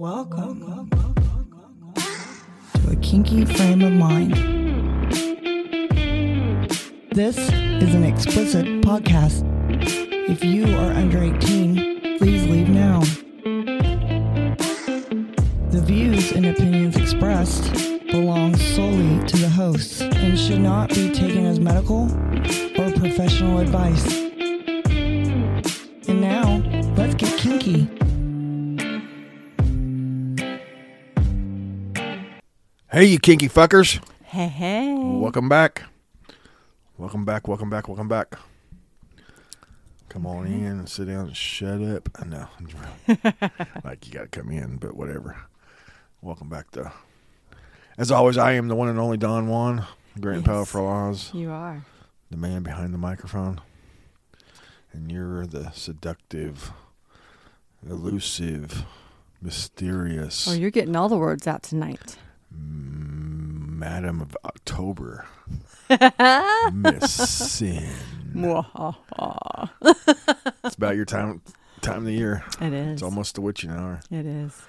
Welcome to a kinky frame of mind. This is an explicit podcast. If you are under 18, please leave now. The views and opinions expressed belong solely to the hosts and should not be taken as medical or professional advice. Hey, you kinky fuckers. Hey, hey. Welcome back. Welcome back, welcome back, welcome back. Come on in and sit down and shut up. I know. like you got to come in, but whatever. Welcome back, though. As always, I am the one and only Don Juan, great and Yes. powerful Oz, You are. the man behind the microphone. And you're the seductive, elusive, mysterious Oh, you're getting all the words out tonight. Madam of October. Miss Sin. It's about your time time of the year. It is. It's almost the witching hour. It is.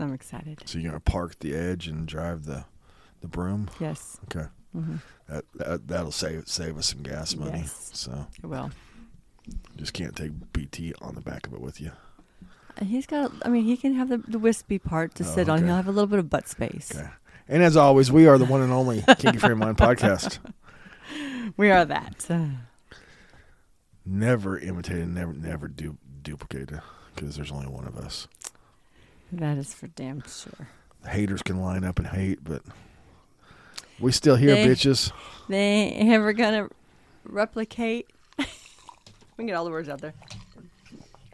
I'm excited. So you're gonna park the edge and drive the the broom. Yes, Okay. hmm That, that that'll save save us some gas money. Yes. So it will. just can't take BT on the back of it with you. He's got. I mean, he can have the, the wispy part to Oh, sit on. okay. He'll have a little bit of butt space. Okay. And as always, we are the one and only Kinky Frame Mind podcast. We are that. Never imitated, never never du- duplicated, because there's only one of us. that is for damn sure. haters can line up and hate, but we still here, They- bitches. They ain't ever gonna replicate. we can get all the words out there.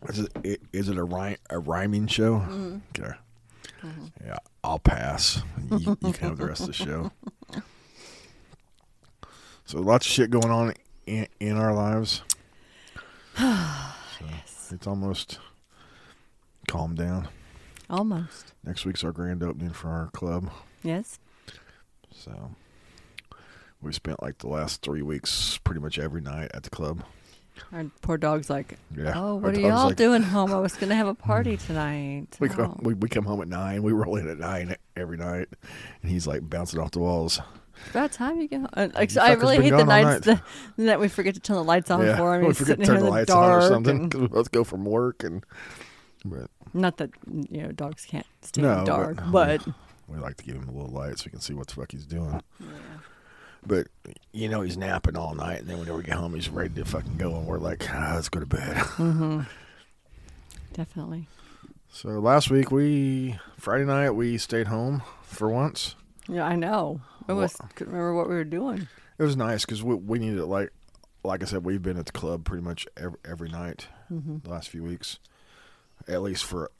Is it, it a rhyme, a rhyming show? Mm-hmm. Okay. Mm-hmm. Yeah, I'll pass. You, you can have the rest of the show. So lots of shit going on in, in our lives. So It's almost calmed down. Almost. Next week's our grand opening for our club. Yes. So we spent like the last three weeks pretty much every night at the club. Our poor dog's like, Yeah. oh, what are y'all like- doing home? I was gonna have a party tonight. We Oh. come, we, we come home at nine. We roll in at nine every night, and he's like bouncing off the walls. About time you go. Uh, like, I really hate the gone all nights that, we forget to turn the lights on for him. we forget to turn the in lights on or something and- because we both go from work, and but Not that you know dogs can't stay No, in the dark, but- but, we like to give him a little light so we can see what the fuck he's doing. But you know he's napping all night, and then whenever we get home, he's ready to fucking go, and we're like, ah, let's go to bed. hmm definitely. so last week we Friday night we stayed home for once. Yeah, I know. I was couldn't remember what we were doing. It was nice because we we needed like like I said we've been at the club pretty much every, every night hmm the last few weeks, at least for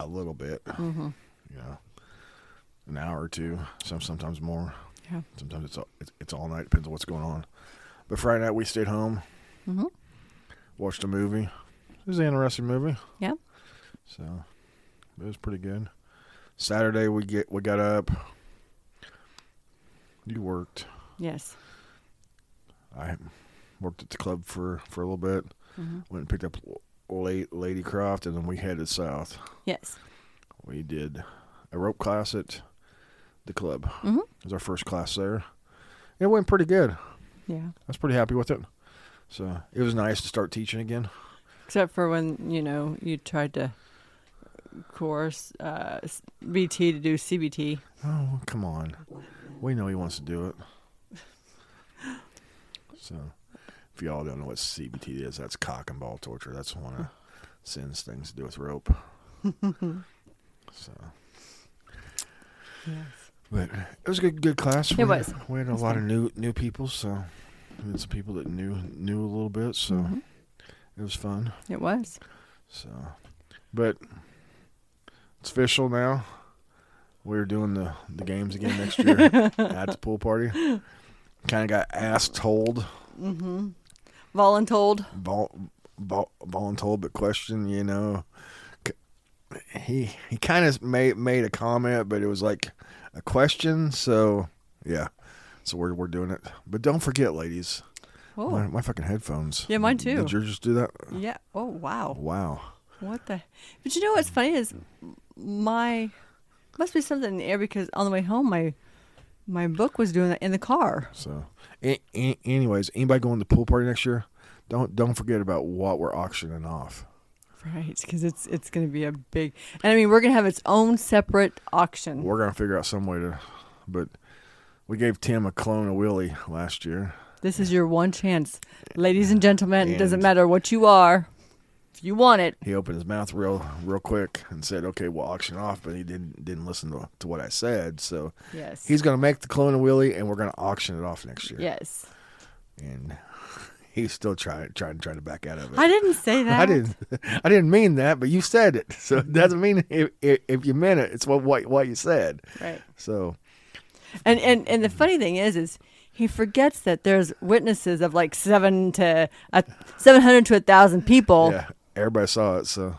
a little bit. hmm You know, an hour or two, some sometimes more. Yeah. Sometimes it's all, it's, it's all night. Depends on what's going on. But Friday night we stayed home, hmm watched a movie. It was an interesting movie. Yeah. So it was pretty good. Saturday we get we got up. You worked. Yes. I worked at the club for for a little bit. hmm Went and picked up late Lady Croft, and then we headed south. Yes. We did a rope class at the club. hmm It was our first class there. It went pretty good. Yeah. I was pretty happy with it. So it was nice to start teaching again. Except for when you know you tried to course uh, BT to do CBT. Oh, come on. We know he wants to do it. So, if y'all don't know what CBT is, that's cock and ball torture. That's one of Sin's things to do with rope. so, Yes. But it was a good, good class. It we, was. We had a lot of new new people, so had some people that knew knew a little bit. So Mhm. it was fun. It was. So, but it's official now. We're doing the the games again next year at the pool party. Kind of got asked told, Mm-hmm. Voluntold. vol, vol, voluntold, but question. You know, he he kind of made made a comment, but it was like a question. So yeah, so we're we're doing it. But don't forget, ladies, Oh. my, my fucking headphones. Yeah, mine too. Did yours just do that? Yeah. Oh wow. Wow. What the? But you know what's funny is my must be something in the air because on the way home, my my book was doing that in the car. So, a- a- anyways, anybody going to the pool party next year? Don't don't forget about what we're auctioning off. Right, because it's it's going to be a big, and I mean we're going to have its own separate auction. We're gonna figure out some way to, but we gave Tim a clone of Willie last year. This is your one chance, ladies and gentlemen. it doesn't matter what you are, if you want it. He opened his mouth real real quick and said, "Okay, we'll auction off," but he didn't didn't listen to, to what I said. So Yes. he's gonna make the clone of Willie, and we're gonna auction it off next year. yes. and he's still trying trying trying to back out of it. I didn't say that. I didn't. I didn't mean that, but you said it, so it doesn't mean if, if, if you meant it. It's what, what what you said. Right. So And and and the funny thing is, is he forgets that there's witnesses of like seven to uh, seven hundred to a thousand people. yeah, everybody saw it. So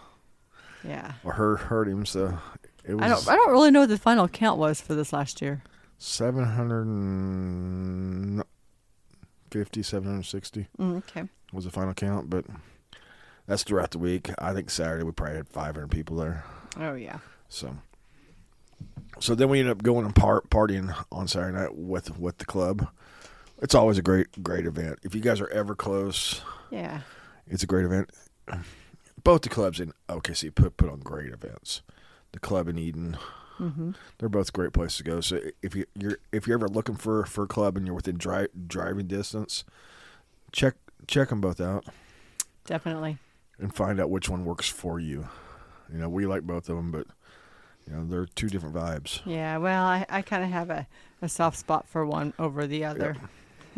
Yeah. or heard heard him. So it was I don't. I don't really know what the final count was for this last year. seven hundred and fifty, seven hundred sixty Mm, okay. was the final count, but that's throughout the week. I think Saturday we probably had five hundred people there. Oh yeah. So, so then we ended up going and par- partying on Saturday night with with the club. It's always a great great event. If you guys are ever close, Yeah. it's a great event. Both the clubs in OKC put put on great events. The club in Eden, Mm-hmm. they're both great places to go. So if you you're if you're ever looking for for a club and you're within dri- driving distance, check check them both out Definitely. and find out which one works for you. You know, we like both of them, but you know they're two different vibes. Yeah. Well, I, I kind of have a, a soft spot for one over the other.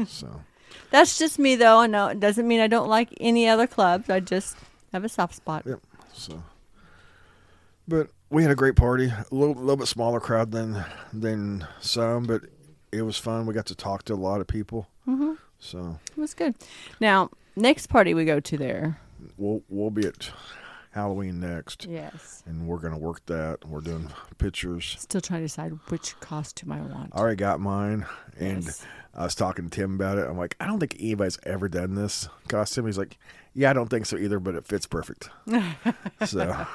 So. That's just me, though. I know it doesn't mean I don't like any other clubs. I just have a soft spot. Yep. So, but we had a great party. A little, little bit smaller crowd than than some, but it was fun. We got to talk to a lot of people. Mm-hmm. So It was good. Now, next party we go to there. we'll we'll be at Halloween next, Yes. and we're gonna work that. We're doing pictures. Still trying to decide which costume I want. I already got mine, and Yes. I was talking to Tim about it. I'm like, I don't think anybody's ever done this costume. He's like, Yeah, I don't think so either, but it fits perfect. so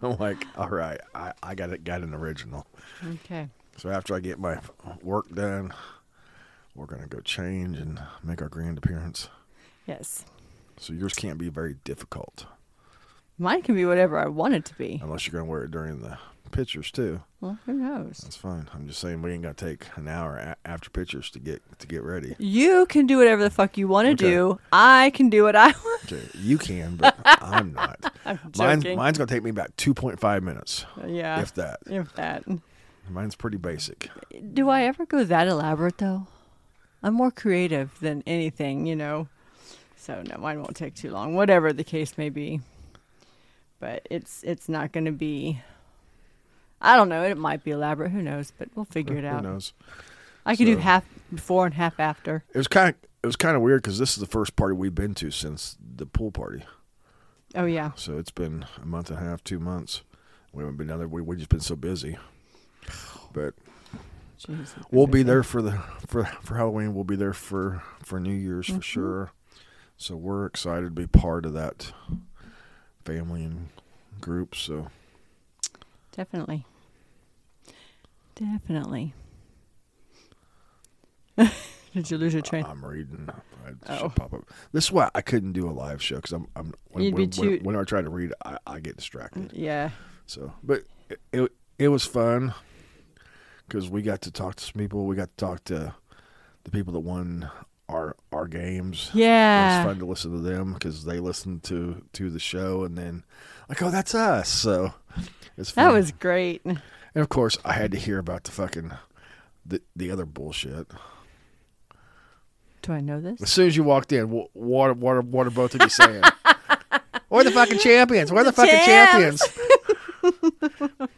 I'm like, All right, I, I got it, got an original. Okay. So after I get my work done, we're gonna go change and make our grand appearance. Yes. So yours can't be very difficult Mine can be whatever I want it to be. unless you're gonna wear it during the pictures too. Well, who knows? That's fine. I'm just saying we ain't gonna take an hour a- after pictures to get to get ready. You can do whatever the fuck you want to Okay. do. I can do what I want. Okay, you can, but I'm not. I'm Mine's, mine's gonna take me about 2.5 minutes, yeah. if that. If that. Mine's pretty basic. Do I ever go that elaborate though? I'm more creative than anything, you know. So no, mine won't take too long, whatever the case may be. But it's it's not going to be. I don't know. It might be elaborate. Who knows? But we'll figure it out. Who knows? I could do half before and half after. It was kind of it was kind of weird because this is the first party we've been to since the pool party. Oh yeah. So it's been a month and a half, two months. We haven't been there. We we just been so busy. But Jeez, we'll be there for the for for Halloween. We'll be there for for New Year's for Mhm. sure. So we're excited to be part of that family and group. So Definitely. Definitely. Did you lose your train? I'm reading. I Oh. should pop up. This is why I couldn't do a live show because I'm I'm when, You'd be when, too- when, when I try to read, I, I get distracted. Mm, yeah. So, but it it, it was fun because we got to talk to some people. We got to talk to the people that won our our games. It Yeah. was fun to listen to them because they listened to to the show and then like, oh, that's us. So it's fun. That was great. And of course I had to hear about the fucking the the other bullshit. Do I know this? As soon as you walked in, wh- what are- what are, what are both of you saying? We're the fucking champions. We're the, The fucking champs. champions.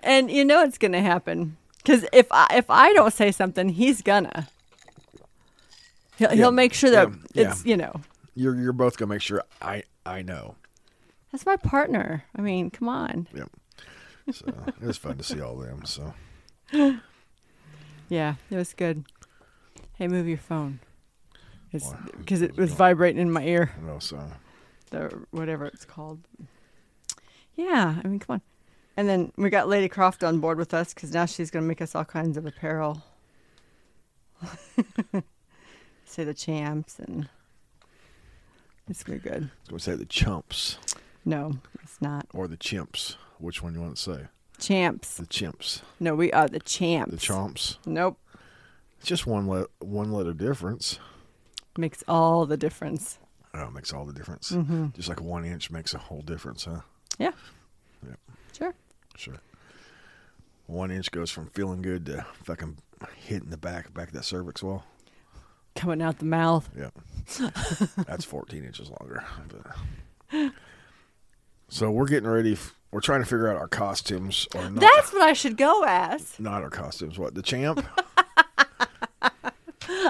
And you know it's gonna happen because if I if I don't say something, he's gonna. He'll, Yeah, he'll make sure that yeah, yeah. it's you know You're you're both gonna make sure I I know. that's my partner. I mean, come on. Yep. So it was fun to see all of them. So Yeah, it was good. Hey, move your phone. It's because it was vibrating in my ear. I know. So The whatever it's called. Yeah, I mean, come on. And then we got Lady Croft on board with us because now she's going to make us all kinds of apparel. Say the champs and it's going to be good. I was going to say the chumps No, it's not. or the chimps. Which one you want to say? Champs. The chimps. No, we are the champs. The chomps. Nope. It's just one le- one letter difference. Makes all the difference. Oh, it makes all the difference. Mm-hmm. Just like one inch makes a whole difference, huh? Yeah. Yep. Sure. Sure. One inch goes from feeling good to fucking hitting the back back of that cervix wall. Coming out the mouth. Yep. That's 14 inches longer. But. So we're getting ready. f- We're trying to figure out our costumes or not. That's what I should go as. not our costumes. What the champ?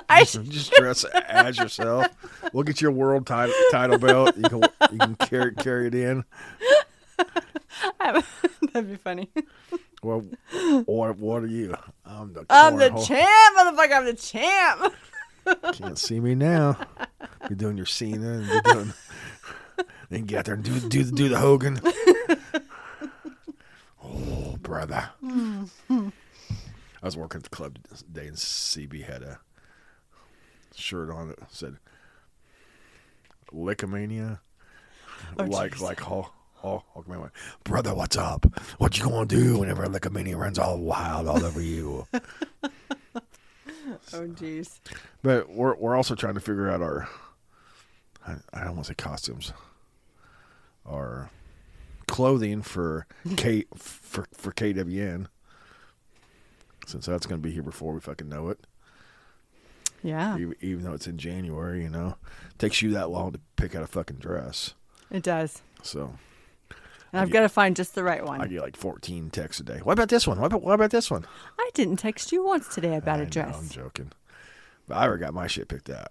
I just, just dress as yourself. We'll get you a world title title belt. You can you can carry carry it in. That'd be funny. Well, what what are you? I'm the I'm the champ, motherfucker. I'm the champ. Can't see me now. You're doing your Cena and you're doing. Then get out there and do do do the Hogan. Oh, brother. I was working at the club today and CB had a shirt on that said Lickomania. Oh, like jeez. like Hulk. Oh, Hulkman went, brother, what's up? What you gonna do whenever Lickomania runs all wild all over you? Oh, jeez. But we're we're also trying to figure out our I, I don't want to say costumes. Our clothing for K for for KWN. Since that's going to be here before we fucking know it, Yeah, even, even though it's in January, you know, takes you that long to pick out a fucking dress. it does. So And I've got to find just the right one. I get like fourteen texts a day. What about this one? What about what about this one? I didn't text you once today about I a know, dress. I'm joking. But I already got my shit picked out.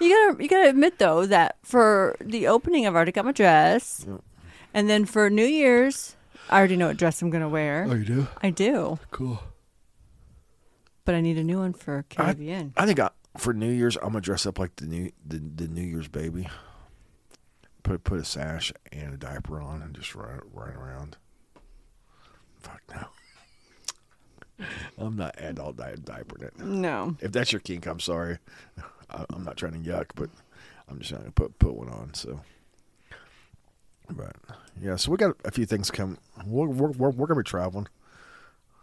You gotta you gotta admit though that for the opening, I've already got my dress, Yep. And then for New Year's, I already know what dress I'm gonna wear. Oh, you do? I do, Cool. but I need a new one for I- I think I, for New Year's, I'm gonna dress up like the new the, the New Year's baby. Put put a sash and a diaper on and just run run around. Fuck no. I'm not adult di- diapering it. no, If that's your kink, I'm sorry. I, I'm not trying to yuck, but I'm just not gonna put put one on. So, but yeah, so we got a few things coming. We're we're we're, we're gonna be traveling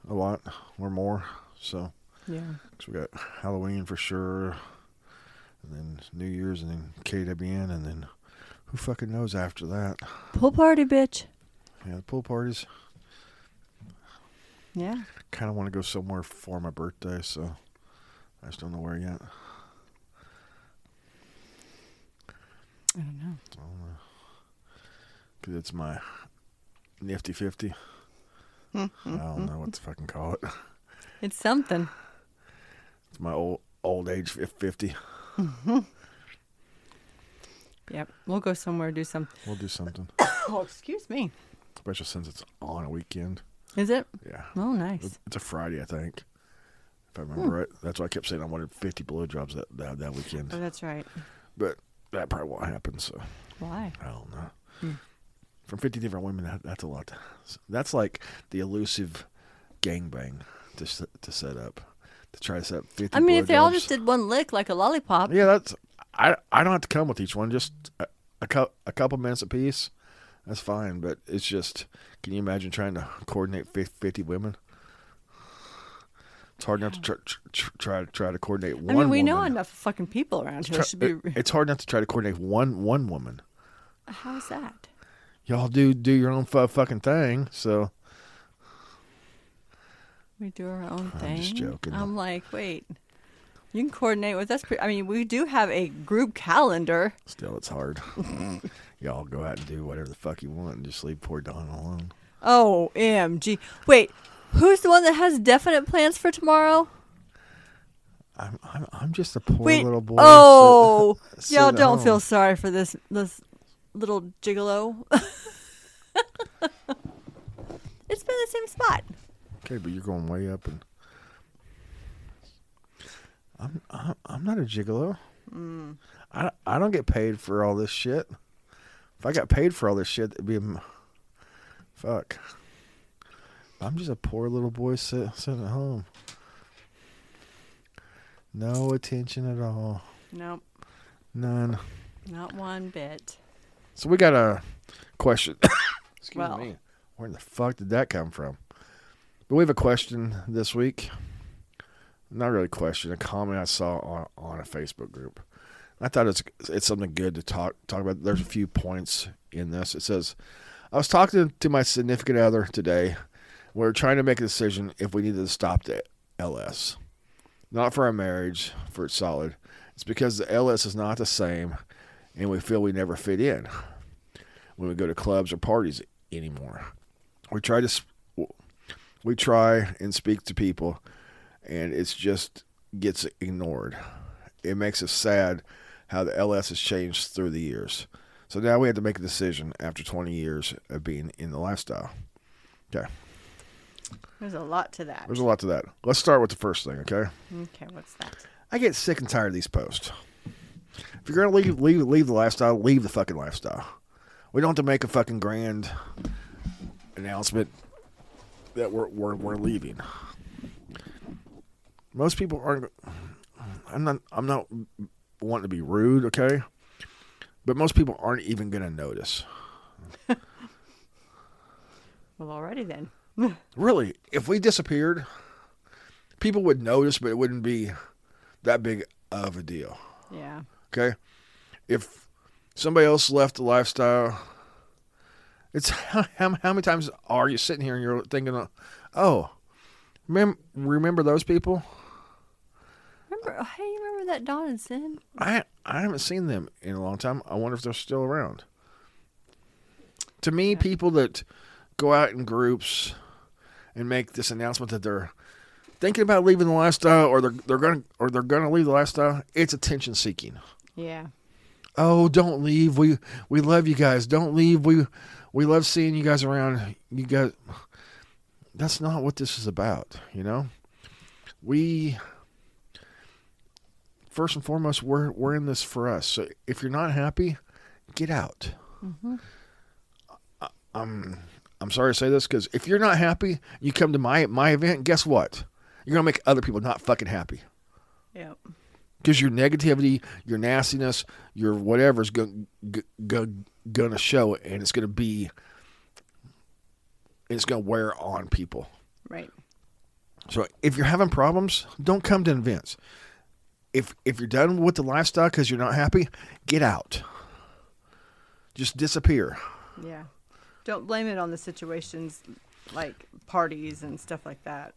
a lot or more. So. yeah, So we got Halloween for sure, and then New Year's, and then KWN, and then who fucking knows after that? pool party, bitch. Yeah, the pool parties. Yeah, Kind of want to go somewhere for my birthday, so I just don't know where yet. I don't know. Cause it's my nifty fifty. Hmm, hmm, I don't hmm. know what to fucking call it. It's something. It's my old old age fifty. Mm-hmm. Yep, we'll go somewhere do something. We'll do something, Oh, excuse me. especially since it's on a weekend. Is it? Yeah. Oh, nice. It's a Friday, I think. If I remember right. That's why I kept saying I wanted 50 blowjobs that, that that weekend. Oh, that's right. But that probably won't happen, so Why? I don't know. Hmm. From 50 different women, that, that's a lot. That's like the elusive gangbang to, to set up. To try to set up 50 I mean, if they all just did one lick like a lollipop, Yeah, that's. I I don't have to come with each one. Just a, a, cou- a couple minutes apiece. That's fine. But it's just. Can you imagine trying to coordinate 50 women? It's hard enough to try, tr- try to try to coordinate one. Woman. I mean, we know enough fucking people around here. Try- It be. it's hard enough to try to coordinate one one woman. How's that? Y'all do do your own fu- fucking thing. So We do our own thing. I'm just joking. I'm like, wait. You can coordinate with us. I mean, we do have a group calendar. still, it's hard. Y'all go out and do whatever the fuck you want and just leave poor Don alone. Oh, MG. Wait, who's the one that has definite plans for tomorrow? I'm I'm, I'm just a poor Wait. little boy. Oh, y'all don't feel sorry for this this little gigolo. it's been the same spot. Okay, but you're going way up, and I'm I'm, I'm not a gigolo. Mm. I I don't get paid for all this shit. If I got paid for all this shit, it'd be fuck. I'm just a poor little boy sit, sitting at home. No attention at all. Nope, None. not one bit. So we got a question. Excuse Well. me. Where the fuck did that come from? But we have a question this week. Not really a question, a comment I saw on, on a Facebook group. I thought it's it's something good to talk talk about. There's a few points in this. It says, I was talking to my significant other today. We are trying to make a decision if we needed to stop the LS. Not for our marriage, for it's solid. It's because the LS is not the same and we feel we never fit in when we go to clubs or parties anymore. We try to we try and speak to people and it's just gets ignored. It makes us sad how the LS has changed through the years. So now we have to make a decision after 20 years of being in the lifestyle. Okay. There's a lot to that. There's a lot to that. Let's start with the first thing, okay? Okay, what's that? I get sick and tired of these posts. If you're gonna leave, leave, leave the lifestyle, leave the fucking lifestyle. We don't have to make a fucking grand announcement that we're we're, we're leaving. Most people aren't. I'm not. I'm not wanting to be rude, okay? But most people aren't even gonna notice. Well, already then. Really, if we disappeared, people would notice, but it wouldn't be that big of a deal. Yeah. Okay. If somebody else left the lifestyle, it's how, how, many times are you sitting here and you're thinking, oh, remember, remember those people? Remember? Oh, hey, you remember that Don and Sin? I I haven't seen them in a long time. I wonder if they're still around. To me, people that go out in groups and make this announcement that they're thinking about leaving the lifestyle or they're they're gonna or they're gonna leave the lifestyle, it's attention seeking. Yeah. oh don't leave. We we love you guys. Don't leave. We we love seeing you guys around. You guys that's not what this is about you know? We first and foremost we're we're in this for us. So if you're not happy get out. Mm-hmm. I, i'm i'm sorry to say this because if you're not happy you come to my my event guess what? You're gonna make other people not fucking happy. Yep. Because your negativity, your nastiness, your whatever is going go, gonna show, and it's gonna be, and it's gonna wear on people. Right. So if you're having problems, don't come to events. If if you're done with the lifestyle because you're not happy, get out. Just disappear. Yeah. Don't blame it on the situations like parties and stuff like that.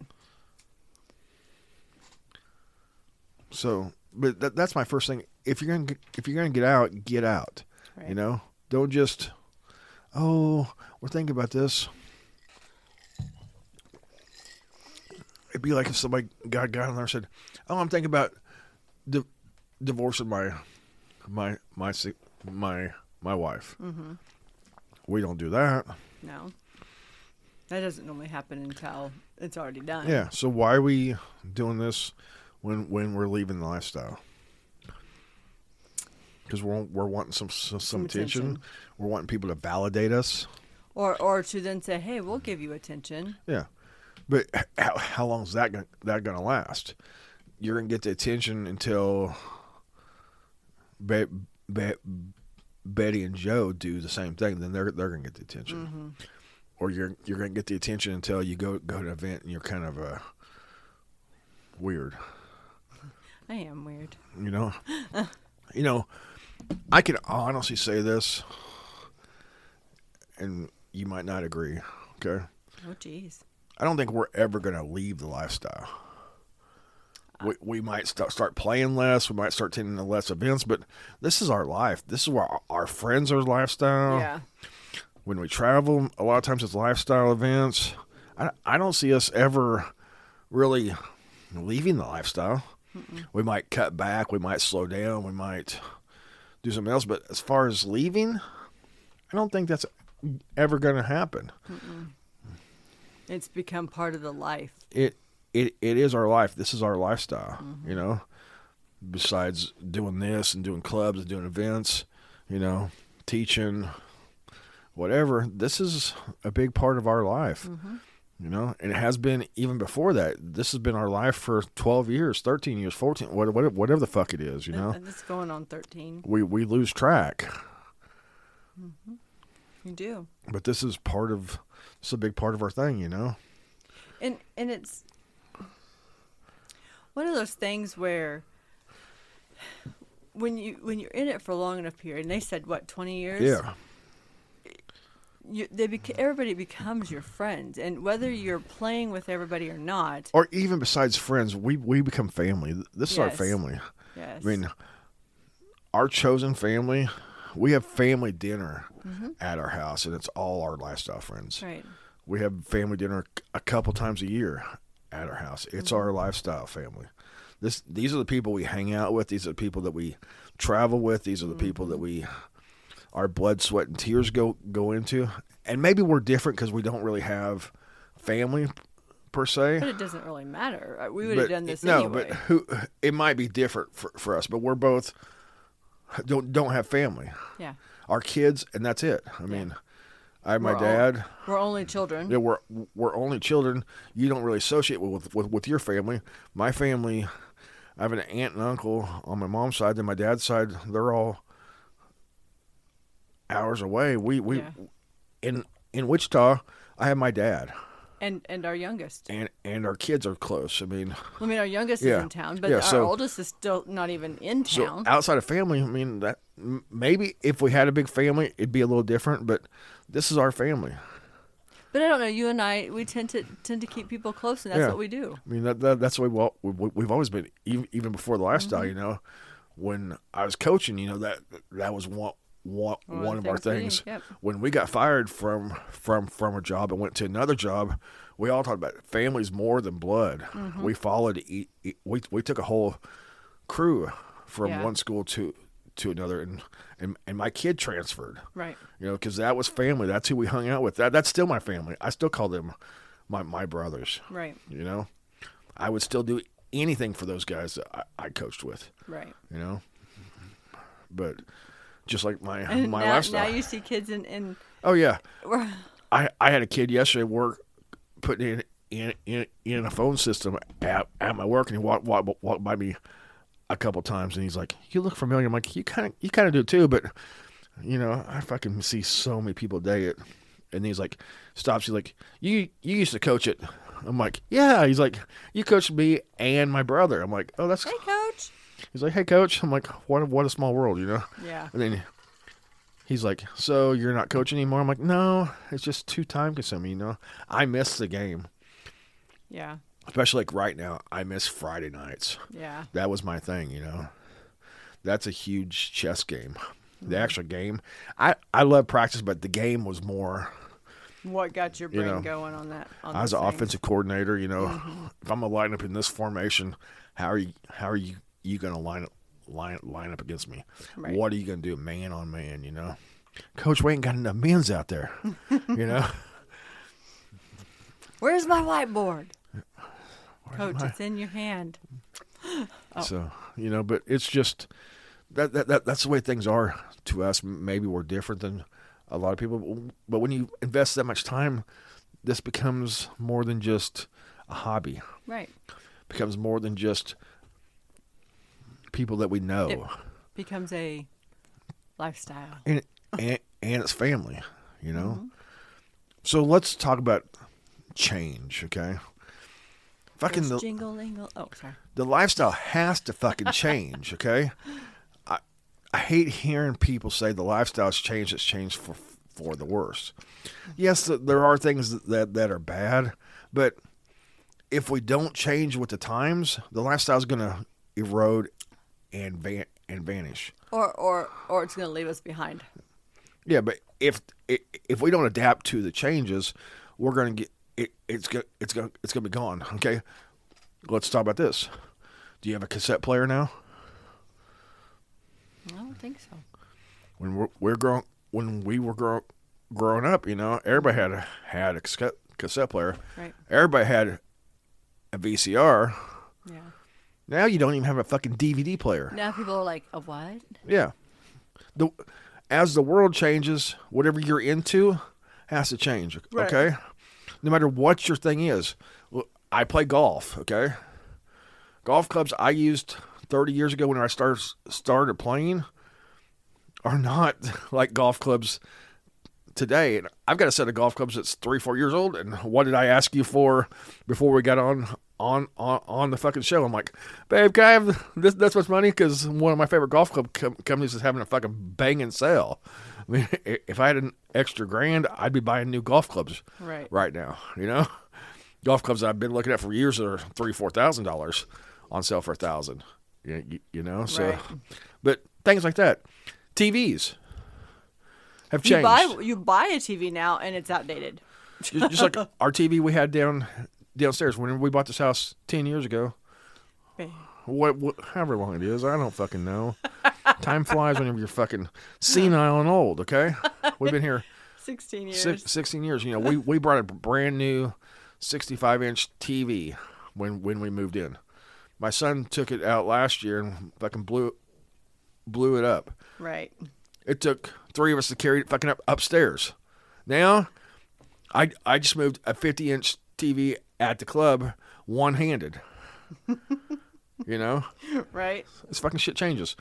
So, but that, that's my first thing. If you're gonna get- if you're gonna get out, get out. Right. You know, don't just, oh, we're thinking about this. It'd be like if somebody got got on there and said, "Oh, I'm thinking about di- divorcing my my my my my wife." Mm-hmm. We don't do that. No. That doesn't normally happen until it's already done. Yeah. So why are we doing this when when we're leaving the lifestyle? Because we're we're wanting some some, some attention. attention. We're wanting people to validate us. Or or to then say, hey, we'll give you attention. Yeah, but how how long is that gonna, that gonna last? You're gonna get the attention until Be- Be- Betty and Joe do the same thing. Then they're they're gonna get the attention, Mm-hmm. or you're you're gonna get the attention until you go go to an event and you're kind of uh, weird. I am weird. You know, you know, I can honestly say this, and you might not agree. Okay, Oh, jeez. I don't think we're ever going to leave the lifestyle. We, we might start start playing less. We might start attending less events, but this is our life. This is where our, our friends are lifestyle. yeah. When we travel, a lot of times it's lifestyle events. I, I don't see us ever really leaving the lifestyle. We might cut back. We might slow down. We might do something else. But as far as leaving, I don't think that's ever going to happen. It's become part of the life. it it it is our life. This is our lifestyle. You know, besides doing this and doing clubs and doing events, you know, teaching, whatever. This is a big part of our life. Mm-hmm. You know, and it has been even before that. This has been our life for 12 years, 13 years, 14, what- whatever, whatever the fuck it is, you know. And it's going on 13. We we lose track. Mm-hmm. You do. But this is part of it's a big part of our thing, you know. And and it's one of those things where when you when you're in it for a long enough period, and they said what 20 years. Yeah. You, they bec- everybody becomes your friend, and whether you're playing with everybody or not. Or even besides friends, we we become family. This is our Yes. family. Yes. I mean, our chosen family, we have family dinner mm-hmm. at our house, and it's all our lifestyle friends. right. We have family dinner a couple times a year at our house. It's mm-hmm. our lifestyle family. This these are the people we hang out with. These are the people that we travel with. These are the people that mm-hmm. we our blood, sweat, and tears go go into. And maybe we're different because we don't really have family per se. But it doesn't really matter. Uh, We would have done this no, anyway. but who? It might be different for, for us, but we're both don't don't have family. yeah. Our kids, and that's it. I mean, I have my We're all- dad. We're only children. Yeah, we're we're only children. You don't really associate with, with with your family. My family, I have an aunt and uncle on my mom's side. Then my dad's side, they're all hours away. We we Yeah. in in Wichita. I have my dad, And and our youngest. and and our kids are close. I mean, I mean, our youngest Yeah. is in town, but Yeah, our so- oldest is still not even in so town. outside of family, I mean that maybe if we had a big family, it'd be a little different. But this is our family. but I don't know. You and I, we tend to tend to keep people close, and that's Yeah. what we do. I mean that, that that's the way we, we we've always been even even before the lifestyle. Mm-hmm. You know, when I was coaching, you know that that was one one, One of one of our things we things. did, yep. When we got fired from from from a job and went to another job, we all talked about families more than blood. Mm-hmm. We followed. e- e- We we took a whole crew from Yeah. one school to to another, and and and my kid transferred. Right. You know, because that was family. That's who we hung out with. That that's still my family. I still call them my my brothers. Right. You know, I would still do anything for those guys that I, I coached with. Right. You know, but just like my And my now, lifestyle. now you see kids in in. oh yeah, I I had a kid yesterday work putting in in in, in a phone system at, at my work, and he walked, walked walked by me a couple times, and he's like, "You look familiar." I'm like, "You kind of you kind of do too," but you know, I fucking see so many people day it. And he's like, stops. He's like, you you used to coach it. I'm like, yeah. He's like, you coached me and my brother. I'm like, oh, that's. hey, coach. He's like, hey, coach. I'm like, what what a small world, you know. Yeah. And then he's like, so you're not coaching anymore? I'm like, no, it's just too time consuming. You know, I miss the game, Yeah. especially like right now. I miss Friday nights. Yeah. That was my thing, you know. That's a huge chess game. The actual game, I I love practice, but the game was more. What got your You brain know, going on that? On I was an offensive coordinator. You know, Mm-hmm. if I'm gonna line up in this formation, how are you? How are you? You gonna line up? Line line up against me? Right. What are you gonna do, man on man? You know, Coach Wayne got enough men's out there. you know, Where's my whiteboard? Coach, my- it's in your hand. Oh. so you know, but it's just that, that that that's the way things are to us. Maybe we're different than a lot of people, but when you invest that much time, this becomes more than just a hobby. Right. becomes more than just people that we know. It becomes a lifestyle. and, and and it's family, you know. Mm-hmm. So let's talk about change, okay? Fucking the, jingle lingle. Oh, sorry. the lifestyle has to fucking change, okay? I I hate hearing people say the lifestyle's changed. It's changed for for the worse. Yes, there are things that that are bad, but if we don't change with the times, the lifestyle's going to erode and van- and vanish. Or or or it's going to leave us behind. Yeah, but if if we don't adapt to the changes, we're going to get it. It's go, it's going it's going to be gone. Okay, let's talk about this. Do you have a cassette player now? I don't think so. When we're, we're growing, when we were grow, growing up, you know, everybody had a, had a cassette, cassette player. Right. Everybody had a VCR. Yeah. Now you don't even have a fucking DVD player. Now people are like, a what? Yeah. The as the world changes, whatever you're into has to change. Right. Okay. no matter what your thing is. I play golf, okay? Golf clubs I used 30 years ago when I started started playing are not like golf clubs today. And I've got a set of golf clubs that's three, four years old. And what did I ask you for before we got on on on, on the fucking show? I'm like, babe, can I have this this much money? Because one of my favorite golf club com- companies is having a fucking banging sale. I mean, if I had an extra grand, I'd be buying new golf clubs Right. right now. You know, golf clubs I've been looking at for years are three, four thousand dollars on sale for a thousand. You, you, you know, so Right. but things like that, TVs have You changed. buy you buy a TV now and it's outdated. just, just like our TV we had down downstairs when we bought this house ten years ago. What, what however long it is, I don't fucking know. Time flies whenever you're fucking senile and old. Okay, we've been here Sixteen years. six, 16 years. You know, we, we brought a brand new 65 inch TV when when we moved in. My son took it out last year and fucking blew blew it up. Right. It took three of us to carry it fucking up upstairs. Now, I I just moved a 50 inch TV at the club one handed. you know, right? This fucking shit changes.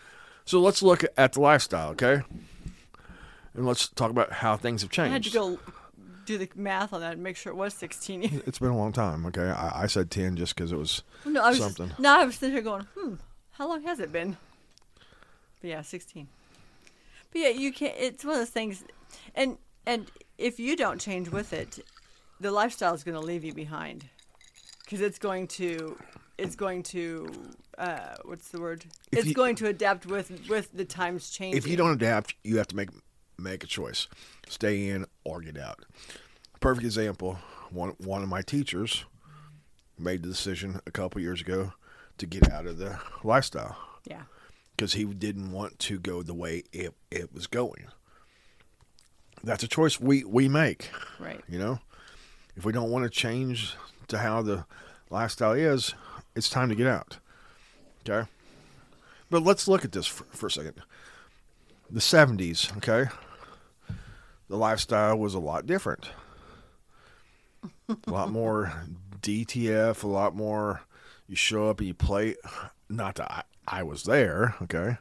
So let's look at the lifestyle, okay? And let's talk about how things have changed. I had to go do the math on that and make sure it was 16 years. It's been a long time, okay? I, I said 10 just because it was, no, I was something. No, I was sitting here going, hmm, how long has it been? But yeah, 16 yeah, you can't. It's one of those things, and and if you don't change with it, the lifestyle is going to leave you behind, because it's going to, it's going to, uh, what's the word? If it's you- going to adapt with with the times changing. If you don't adapt, you have to make make a choice: stay in or get out. Perfect example. One one of my teachers made the decision a couple years ago to get out of the lifestyle yeah, because he didn't want to go the way it it was going. That's a choice we we make. right. You know, if we don't want to change to how the lifestyle is, it's time to get out. Okay. But let's look at this for, for a second. The 70s, okay? The lifestyle was a lot different. a lot more DTF, a lot more you show up and you play. Not that I, was there, okay?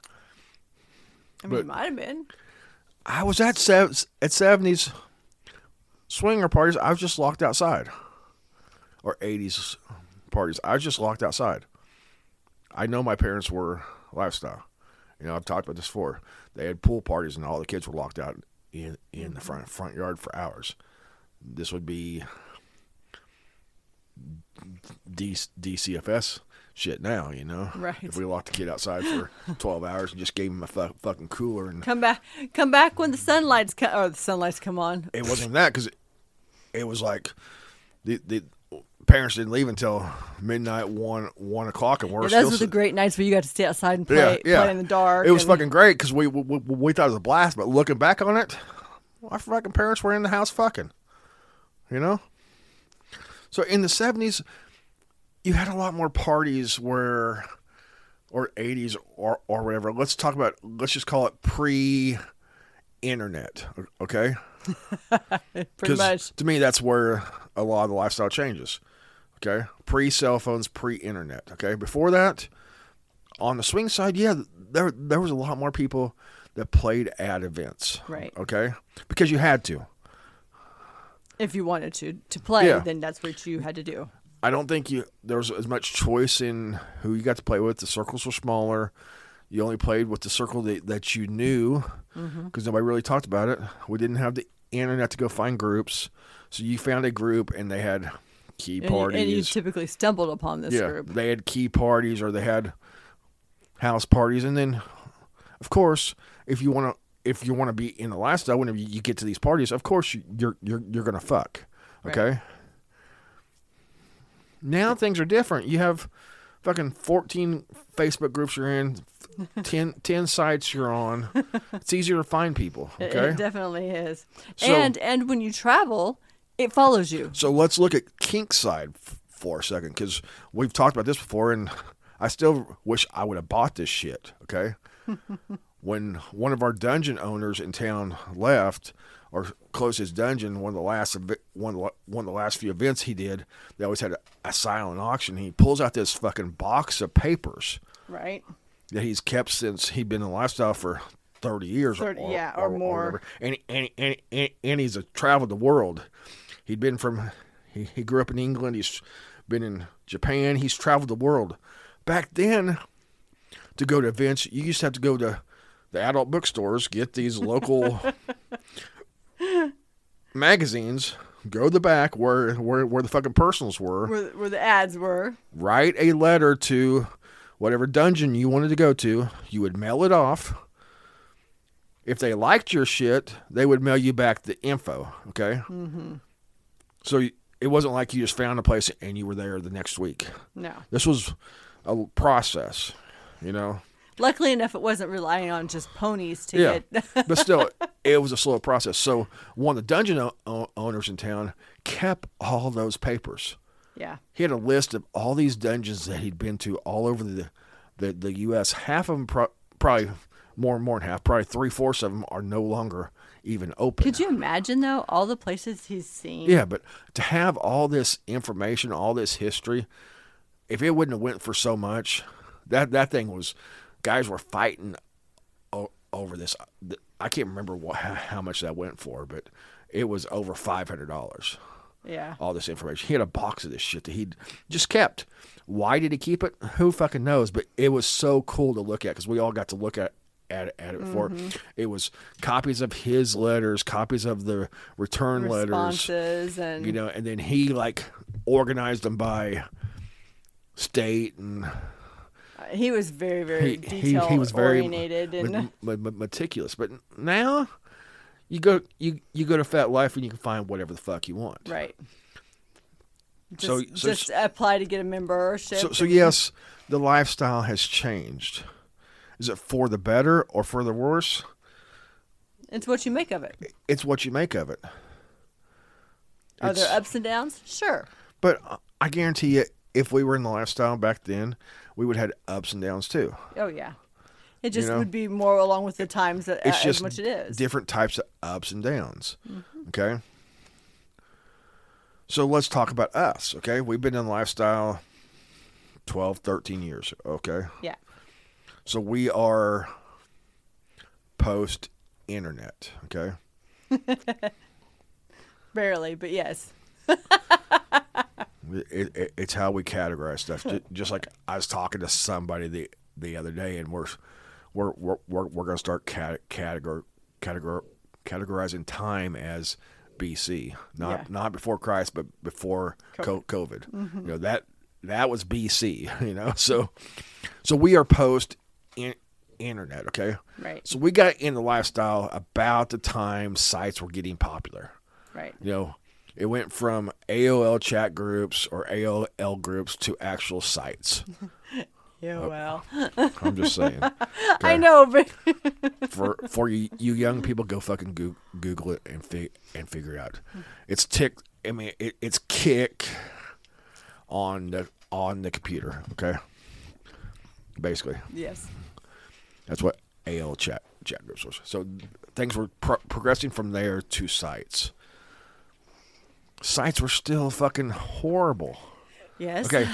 I mean, But- it might have been. I was at sev- at seventies swinger parties. I was just locked outside, or eighties parties. I was just locked outside. I know my parents were lifestyle. You know, I've talked about this before. They had pool parties, and all the kids were locked out in in the front front yard for hours. This would be D- DCFS shit now. You know, Right. If we locked the kid outside for twelve hours and just gave him a fu- fucking cooler and Come back, come back when the sunlights come, or the sunlights come on. it wasn't that because it, it was like the the parents didn't leave until midnight one one o'clock and we're Yeah, those were the great nights where you got to stay outside and play, yeah yeah play in the dark. It was and- fucking great because we, we we thought it was a blast, but looking back on it, our fucking parents were in the house fucking, you know. So in the seventies, you had a lot more parties where, or eighties or or whatever. Let's talk about. Let's just call it pre-internet. Okay. pretty much. To me, that's where a lot of the lifestyle changes. Okay, pre cell phones, pre internet. Okay, before that, on the swing side, yeah, there there was a lot more people that played at events. Right. Okay, because you had to. If you wanted to to play, Yeah. then that's what you had to do. I don't think you there was as much choice in who you got to play with. The circles were smaller. You only played with the circle that, that you knew mm-hmm. because nobody really talked about it. We didn't have the internet to go find groups, so you found a group and they had key And you, parties. and you typically stumbled upon this yeah, group. they had key parties or they had house parties, and then, of course, if you want to, if you want to be in the lifestyle, whenever you get to these parties, of course you, you're you're you're gonna fuck, Right. Now things are different. You have fucking fourteen Facebook groups you're in, 10, 10 sites you're on. It's easier to find people. It- Okay, It definitely is. So- and and when you travel, it follows you. So let's look at kink side f- for a second because we've talked about this before, and I still wish I would have bought this shit. Okay, when one of our dungeon owners in town left, or close his dungeon. One of the last one one of the last few events he did, they always had a, a silent auction. He pulls out this fucking box of papers Right. that he's kept since he'd been in lifestyle for 30 years 30 yeah, or more. whatever. And, and, and, and, and he's a traveled the world. He'd been from, he, he grew up in England. He's been in Japan. He's traveled the world. Back then, to go to events, you used to have to go to the adult bookstores, get these local magazines, go to the back where, where, where the fucking personals were Where, where the ads were. write a letter to whatever dungeon you wanted to go to. You would mail it off. If they liked your shit, they would mail you back the info. Okay. Mm-hmm. So it wasn't like you just found a place and you were there the next week. No. This was a process, you know. Luckily enough, it wasn't relying on just ponies to Yeah, get. but still, it was a slow process. So one of the dungeon o- owners in town kept all those papers. yeah. He had a list of all these dungeons that he'd been to all over the the, the U.S. Half of them, pro- probably more and more than half, probably three fourths of them are no longer even open. Could you imagine though all the places he's seen? Yeah, but to have all this information, all this history, if it wouldn't have went for so much, that that thing was, guys were fighting o- over this. Uh, I can't remember what, how much that went for, but it was over five hundred dollars. Yeah. all this information. He had a box of this shit that he'd just kept. Why did he keep it? Who fucking knows? But it was so cool to look at because we all got to look at at, at it before. Mm-hmm. It was copies of his letters, copies of the return letters, Responses and you know, and then he like organized them by state and he was very very he, detail he, he was very oriented and met- met- meticulous. But now you go you you go to FetLife and you can find whatever the fuck you want. right. Just, So- so just apply to get a membership. So, so yes, the lifestyle has changed. Is it for the better or for the worse? it's what you make of it. It's what you make of it. Are there ups and downs? Sure. But I guarantee you, if we were in the lifestyle back then, we would have had ups and downs too. Oh yeah. It just know? would be more along with the times that, It's as just much it is. different types of ups and downs. Mm-hmm. Okay. So let's talk about us. Okay. We've been in lifestyle 12, 13 years. Okay. yeah. So we are post internet. Okay. Barely, but yes. It, it, it's how we categorize stuff. Just like I was talking to somebody the the other day, and we're we're we're we're, we're going to start cat, categor, categor, categorizing time as BC, not Yeah. not before Christ, but before co- COVID. Mm-hmm. You know that that was BC. You know, so so we are post in, internet. Okay, Right. so we got in the lifestyle about the time sites were getting popular Right. you know, it went from AOL chat groups or AOL groups to actual sites. Yeah, Oh. well. I'm just saying. I know, but For for you, you young people, go fucking Google, Google it and fi- and figure it out. It's tick. I mean, it, it's kick on the on the computer. Okay. Basically, yes. that's what AOL chat chat groups was. So things were pro- progressing from there to sites. Sites were still fucking horrible. Yes. Okay.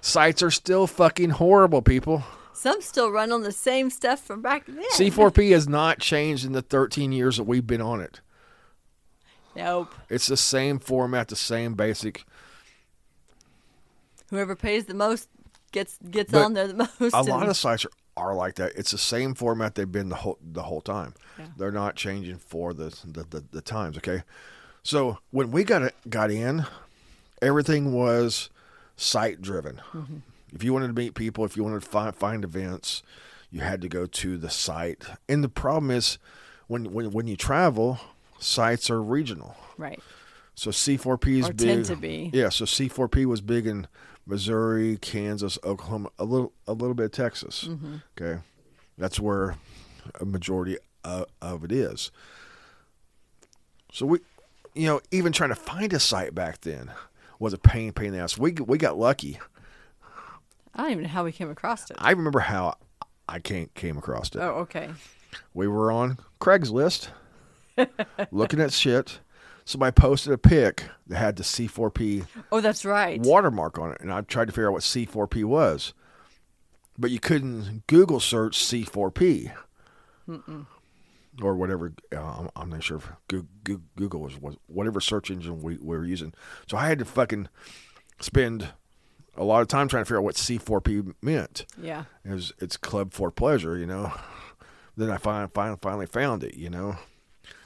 Sites are still fucking horrible, people. Some still run on the same stuff from back then. C4P has not changed in the 13 years that we've been on it. Nope. It's the same format, the same basic. Whoever pays the most gets gets But on there the most. A lot of sites are, are like that. It's the same format they've been the whole the whole time. Yeah. They're not changing for the the, the the times. Okay, so when we got got in, everything was site driven. If you wanted to meet people, if you wanted to find find events, you had to go to the site. And the problem is, when when when you travel, sites are regional. right. So C4P is Or big. tend to be. Yeah, so C4P was big in Missouri, Kansas, Oklahoma, a little a little bit of Texas. Mm-hmm. Okay. That's where a majority of, of it is. So we you know, even trying to find a site back then was a pain pain in the ass. We we got lucky. I don't even know how we came across it. I remember how I came came across it. oh, okay. We were on Craigslist. looking at shit. Somebody posted a pic that had the C4P Oh, that's right. watermark on it, and I tried to figure out what C4P was, but you couldn't Google search C4P or whatever. Uh, I'm, I'm not sure if Goo- Goo- Google was, was whatever search engine we, we were using. So I had to fucking spend a lot of time trying to figure out what C4P meant. Yeah. It was, it's Club for Pleasure, you know. Then I finally, finally, finally found it, you know.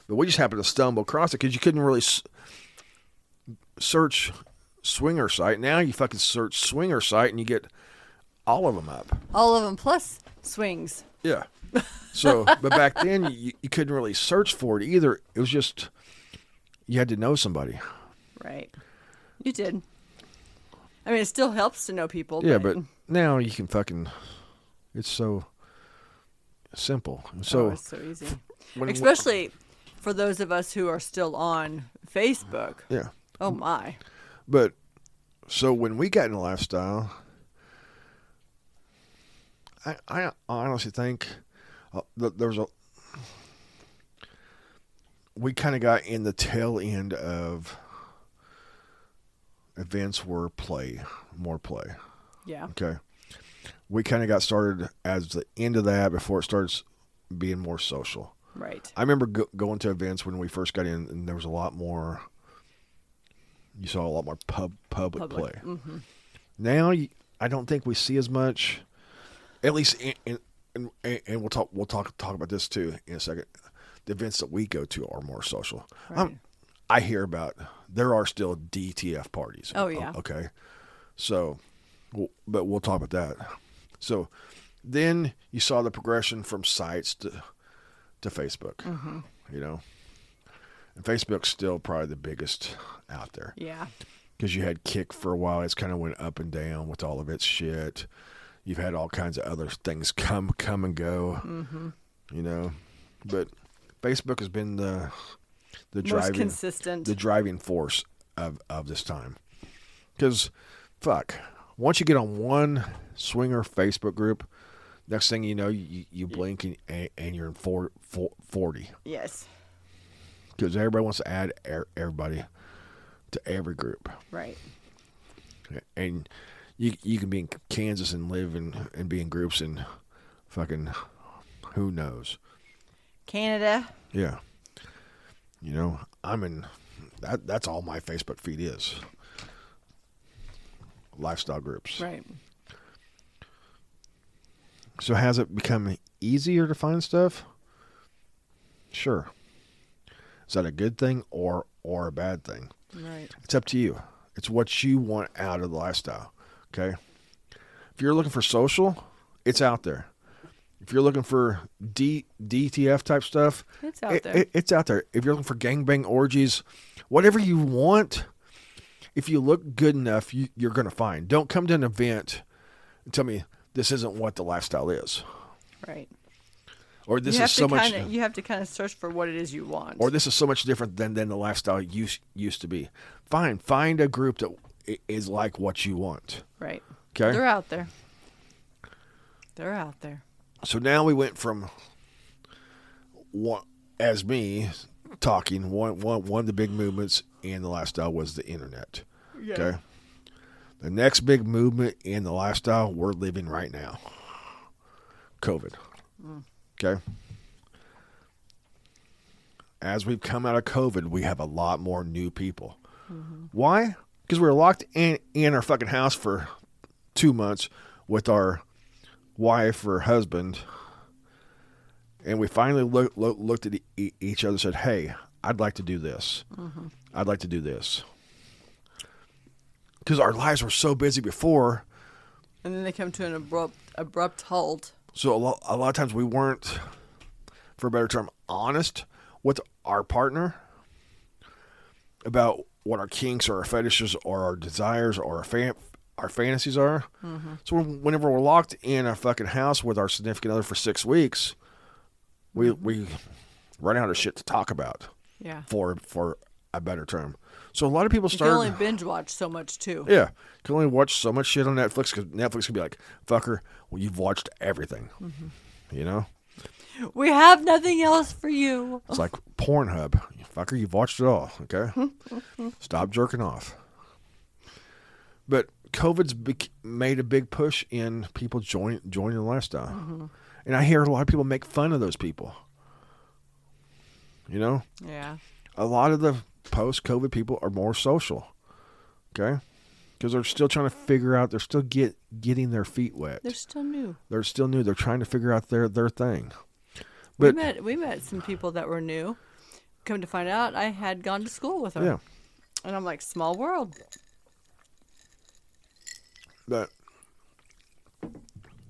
But we just happened to stumble across it because you couldn't really s- search swinger site. Now you fucking search swinger site and you get all of them up. All of them plus swings. Yeah. So, but back then you, you couldn't really search for it either. It was just you had to know somebody. Right. You did. I mean, it still helps to know people. Yeah, but now you can fucking. It's so simple. Oh, so oh, it's so easy. when- Especially for those of us who are still on Facebook. yeah. Oh my. But so when we got in lifestyle, I I honestly think uh, was a we kind of got in the tail end of events were play more play. Yeah. Okay, we kind of got started as the end of that before it starts being more social. Right. I remember go- going to events when we first got in, and there was a lot more. You saw a lot more pub public, Public. play. hmm Now, I don't think we see as much. At least, in, in, in, and we'll talk. We'll talk talk about this too in a second. The events that we go to are more social. Right. Um, I hear about there are still DTF parties. Oh, yeah. Okay. So, we'll, but we'll talk about that. So, then you saw the progression from sites to to Facebook. Mm-hmm. You know, and Facebook's still probably the biggest out there Yeah. because you had Kick for a while. It's kind of went up and down with all of its shit. You've had all kinds of other things come come and go. Mm-hmm. You know, but Facebook has been the the Most driving consistent. the driving force of of this time. Because fuck, once you get on one swinger Facebook group, next thing you know, you, you blink and, and you're in four, four, 40 yes. because everybody wants to add er- everybody to every group. Right. and you you can be in Kansas and live in and be in groups and fucking who knows. Canada. Yeah. You know, I'm in that that's all my Facebook feed is. Lifestyle groups. Right. So has it become easier to find stuff? Sure. Is that a good thing or or a bad thing? Right. It's up to you. It's what you want out of the lifestyle. Okay. If you're looking for social, it's out there. If you're looking for D, DTF type stuff, It's out it- there. it- it's out there. If you're looking for gangbang orgies, whatever you want, if you look good enough, you, you're going to find. Don't come to an event and tell me this isn't what the lifestyle is, right. or this is so much, kind of you have to kind of search for what it is you want. or this is so much different than than the lifestyle used used to be. Fine, find a group that is like what you want. right. Okay. They're out there. They're out there. So now we went from one as me talking one one one of the big movements in the lifestyle was the internet. Yeah. Okay. The next big movement in the lifestyle we're living right now. COVID. Mm. Okay. As we've come out of COVID, we have a lot more new people. Mm-hmm. Why? Because we were locked in, in our fucking house for two months with our wife or husband, and we finally look, look, looked at e- each other and said, "Hey, I'd like to do this. Mm-hmm. I'd like to do this." Because our lives were so busy before, And then they come to an abrupt abrupt halt. so a lot, a lot of times we weren't, for a better term, honest with our partner about what our kinks or our fetishes or our desires or our fan, our fantasies are. Mm-hmm. So whenever we're locked in a fucking house with our significant other for six weeks, we mm-hmm. we run out of shit to talk about. Yeah. For for a better term. So a lot of people You start. can only binge watch so much too. Yeah, you can only watch so much shit on Netflix because Netflix can be like, "Fucker, well, you've watched everything," mm-hmm. you know. We have nothing else for you. It's like Pornhub. Fucker, you've watched it all, okay? Stop jerking off. But COVID's bec- made a big push in people join, joining the lifestyle. Mm-hmm. And I hear a lot of people make fun of those people. You know? Yeah. a lot of the post COVID people are more social. Okay? Because they're still trying to figure out, they're still get getting their feet wet. They're still new. They're still new. They're trying to figure out their their thing. We met we met some people that were new. Come to find out, I had gone to school with her. yeah, And I'm like, small world. But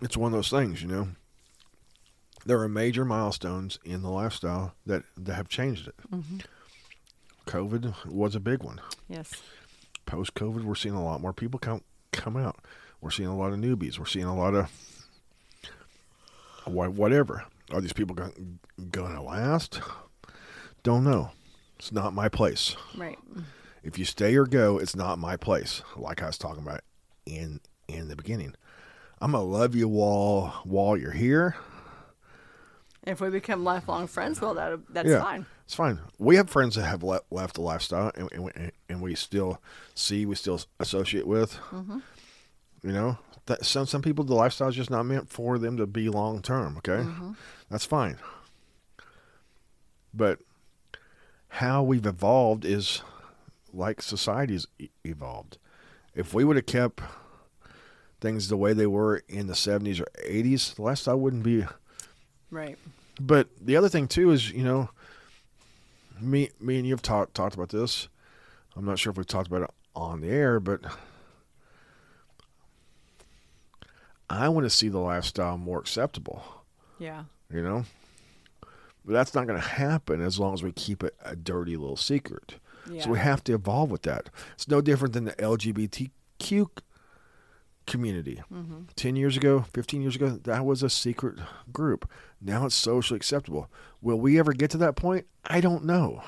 it's one of those things, you know. There are major milestones in the lifestyle that that have changed it. Mm-hmm. COVID was a big one. Yes. post COVID, we're seeing a lot more people come come out. We're seeing a lot of newbies. We're seeing a lot of whatever. Are these people going to last? Don't know. It's not my place. Right. If you stay or go, it's not my place. Like I was talking about in in the beginning. I'm gonna love you while while you're here. If we become lifelong friends, well, that that's yeah, fine. It's fine. We have friends that have le- left the lifestyle, and, and, we- and we still see, we still associate with. Mm-hmm. You know, that some some people the lifestyle is just not meant for them to be long term. Okay, mm-hmm. that's fine. But how we've evolved is like society's evolved. If we would have kept things the way they were in the '70s or '80s, the lifestyle wouldn't be Right. but the other thing too is, you know, me me and you've talked talked about this. I'm not sure if we've talked about it on the air, but I want to see the lifestyle more acceptable, Yeah. you know? But that's not going to happen as long as we keep it a dirty little secret. Yeah. So we have to evolve with that. It's no different than the LGBTQ community. Mm-hmm. 10 years ago, 15 years ago, that was a secret group. Now it's socially acceptable. Will we ever get to that point? I don't know.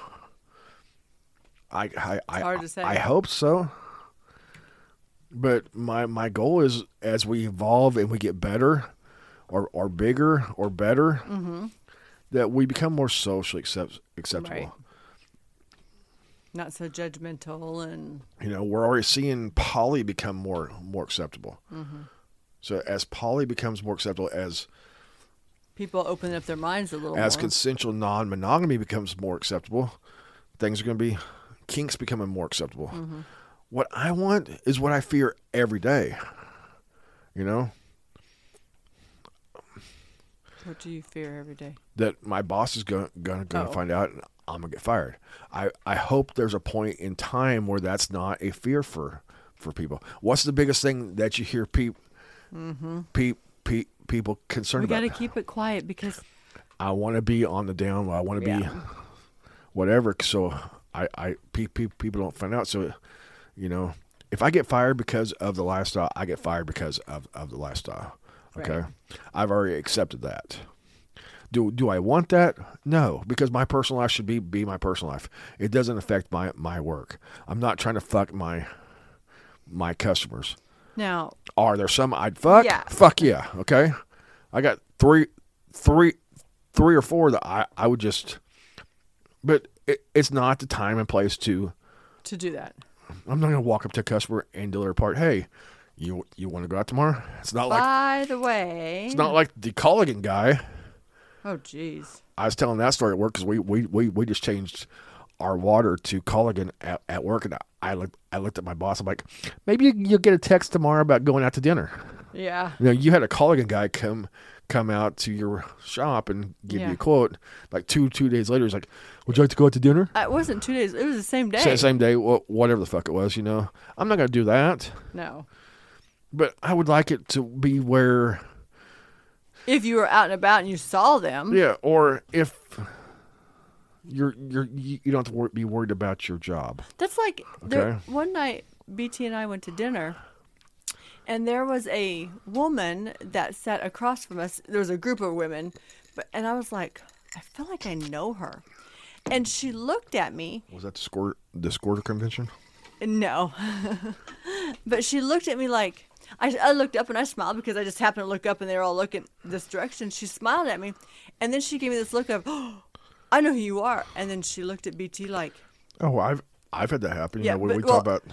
I I I, hard to say. I hope so. But my my goal is as we evolve and we get better or or bigger or better mm-hmm. that we become more socially accept, acceptable. Right. Not so judgmental and You know, we're already seeing poly become more more acceptable. Mm-hmm. So as poly becomes more acceptable, as people open up their minds a little as more. consensual non-monogamy becomes more acceptable, things are going to be kinks becoming more acceptable. Mm-hmm. What I want is what I fear every day. You know what do you fear every day? that my boss is going going to Oh. find out and I'm going to get fired. I I hope there's a point in time where that's not a fear for for people. What's the biggest thing that you hear people mm-hmm. pe- pe- people concerned about? We got to keep it quiet because I want to be on the down. low. I want to be whatever. So I, I pe- pe- people don't find out. So, you know, if I get fired because of the lifestyle, I get fired because of, of the lifestyle. Okay, Right. I've already accepted that. Do do I want that? No, because my personal life should be be my personal life. It doesn't affect my my work. I'm not trying to fuck my my customers. now Are there some I'd fuck? Yeah. Fuck yeah. Okay. I got three, three, three or four that I, I would just, but it, it's not the time and place to, to do that. I'm not going to walk up to a customer and deliver a part. Hey, you, you want to go out tomorrow? It's not like, By the way, it's not like the Culligan guy. oh jeez, I was telling that story at work because we, we, we, we just changed our water to Culligan at, at work. And I, I looked, I looked at my boss. I'm like, maybe you, you'll get a text tomorrow about going out to dinner. yeah, You know, you had a Culligan guy come come out to your shop and give you a quote. Like two two days later, he's like, "Would you like to go out to dinner?" Uh, it wasn't two days. It was the same day. Sa- Same day, wha- whatever the fuck it was. You know, I'm not gonna do that, No, but I would like it to be where, if you were out and about and you saw them, yeah, or if you're you're you you don't have to wor- be worried about your job. That's like there, Okay. one night BT and I went to dinner and there was a woman that sat across from us. There was a group of women, but and I was like, I feel like I know her. And she looked at me. Was that the score the squirter convention? No. but she looked at me like I, I looked up and I smiled because I just happened to look up and they were all looking this direction. She smiled at me, and then she gave me this look of, oh, I know who you are. And then she looked at BT like, Oh, I've I've had that happen. You Yeah, know, when but- we well- talk about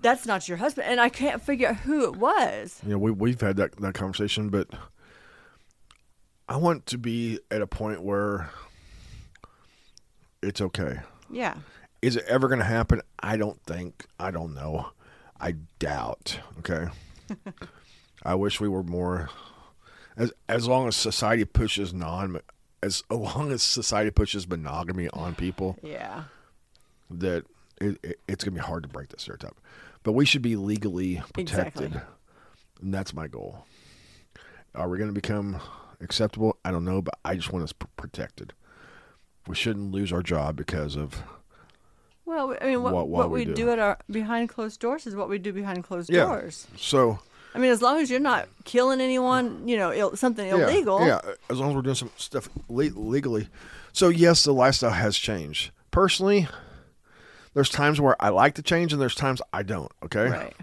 that's not your husband. And I can't figure out who it was. you know, we we've had that that conversation, but I want to be at a point where it's okay. Yeah. Is it ever going to happen? I don't think. I don't know. I doubt. Okay. I wish we were more. As as long as society pushes non, as long as society pushes monogamy on people, Yeah. that it, it, it's going to be hard to break that stereotype. But we should be legally protected, Exactly. and that's my goal. Are we going to become acceptable? I don't know, but I just want us protected. We shouldn't lose our job because of Well, I mean, what, What- what, what we we do. at our behind closed doors is what we do behind closed Yeah. doors. so. I mean, as long as you're not killing anyone, you know, Ill, something Yeah, illegal. Yeah, as long as we're doing some stuff le- legally. So yes, the lifestyle has changed. Personally, there's times where I like to change, and there's times I don't. Okay, Right.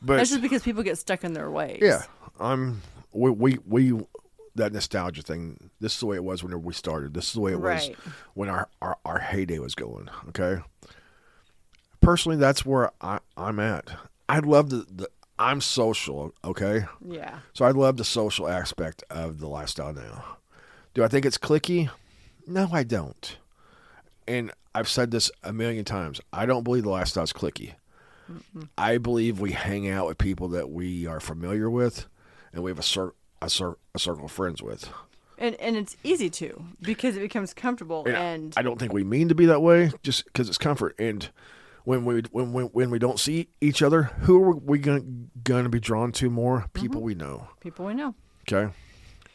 but That's just because people get stuck in their ways. yeah, I'm we we we that nostalgia thing. This is the way it was whenever we started. This is the way it Right. was when our, our our heyday was going. Okay. Personally, that's where I I'm at. I love the, the I'm social. Okay. Yeah. So I love the social aspect of the lifestyle now. Do I think it's clicky? No, I don't. And I've said this a million times. I don't believe the lifestyle's clicky. I believe we hang out with people that we are familiar with, and we have a, cir- a, cir- a circle of friends with. And and it's easy to because it becomes comfortable And, and I don't think we mean to be that way, just because it's comfort. And when we when, when when we don't see each other, who are we going to be drawn to more? People mm-hmm. we know. people we know. Okay.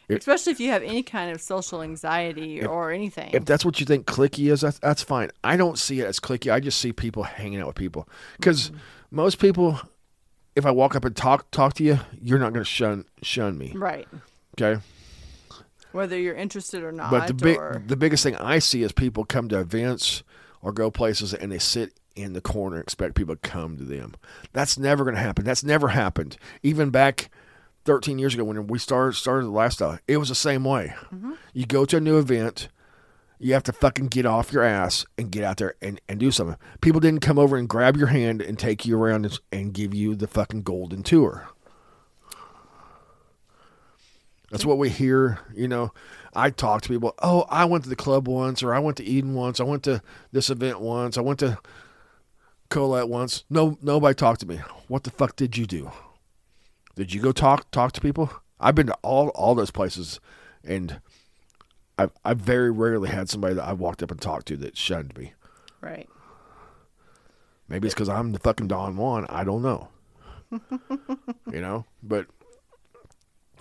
Especially if you have any kind of social anxiety or anything. if that's what you think clicky is, that's, that's fine. I don't see it as clicky. I just see people hanging out with people. Because mm-hmm. most people, if I walk up and talk talk to you, you're not going to shun shun me. right. Okay. Whether you're interested or not. But the big or, the biggest thing I see is people come to events or go places and they sit in the corner and expect people to come to them. That's never going to happen. That's never happened. Even back 13 years ago when we started started the lifestyle, it was the same way. Mm-hmm. You go to a new event, you have to fucking get off your ass and get out there and, and do something. People didn't come over and grab your hand and take you around and, and give you the fucking golden tour. That's what we hear, you know. I talk to people, oh, I went to the club once, or I went to Eden once, I went to this event once, I went to Colette once. No, nobody talked to me. What the fuck did you do? Did you go talk talk to people? I've been to all all those places, and I I very rarely had somebody that I walked up and talked to that shunned me. right. Maybe it's because I'm the fucking Don Juan. I don't know. you know, but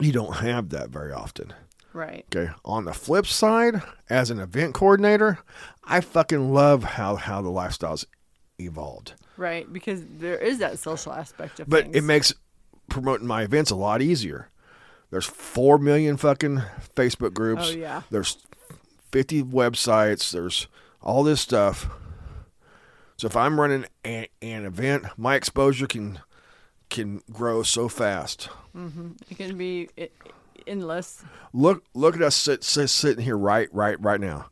you don't have that very often. Right. Okay. On the flip side, as an event coordinator, I fucking love how how the lifestyles evolved. Right. Because there is that social aspect of But things. it makes promoting my events a lot easier. There's four million fucking Facebook groups. Oh, yeah. There's fifty websites. There's all this stuff. So if I'm running an, an event, my exposure can can grow so fast. Mm-hmm. it can be endless. Look look at us sit, sit, sitting here right right right now.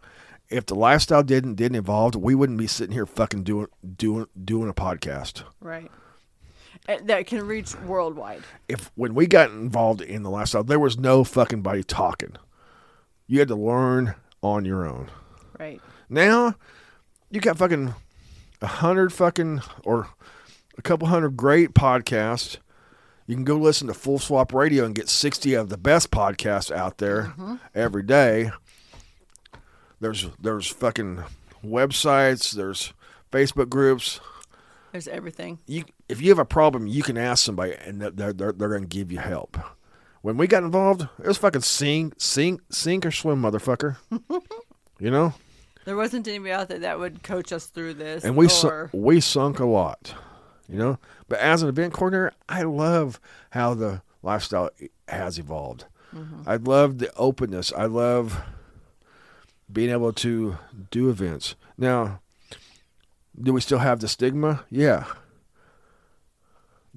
If the lifestyle didn't didn't evolve, we wouldn't be sitting here fucking doing doing doing a podcast. Right. Uh, That can reach worldwide. If when we got involved in the lifestyle, there was no fucking body talking. You had to learn on your own. Right. Now you got fucking a hundred fucking or a couple hundred great podcasts. You can go listen to Full Swap Radio and get sixty of the best podcasts out there every day. There's there's fucking websites. There's Facebook groups. There's everything. You if you have a problem, you can ask somebody, and they're they're, they're going to give you help. When we got involved, it was fucking sink sink sink or swim, motherfucker. you know. There wasn't anybody out there that would coach us through this. and we or, su- we sunk a lot, you know. But as an event coordinator, I love how the lifestyle has evolved. Mm-hmm. I love the openness. I love being able to do events. Now, do we still have the stigma? Yeah.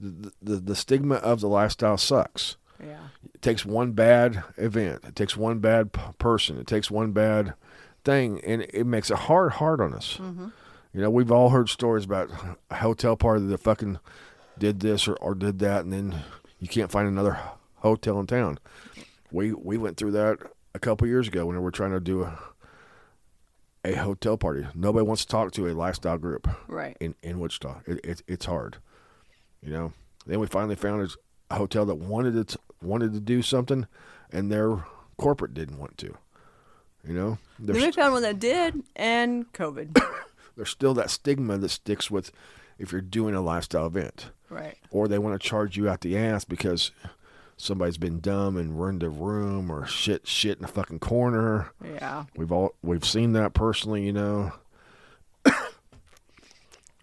The, the the stigma of the lifestyle sucks. Yeah. It takes one bad event. It takes one bad p- person. It takes one bad thing, and it makes it hard, hard on us. Mm-hmm. You know, we've all heard stories about a hotel party that fucking did this or, or did that, and then you can't find another hotel in town. We we went through that a couple years ago when we were trying to do a a hotel party. Nobody wants to talk to a lifestyle group Right. in in Wichita. It, it it's hard, you know. Then we finally found a hotel that wanted to wanted to do something, and their corporate didn't want to. You know, Then we found one that did, and COVID. there's still that stigma that sticks with if you're doing a lifestyle event, right. or they want to charge you out the ass because somebody's been dumb and ruined a room or shit shit in a fucking corner. Yeah. We've all we've seen that personally, you know.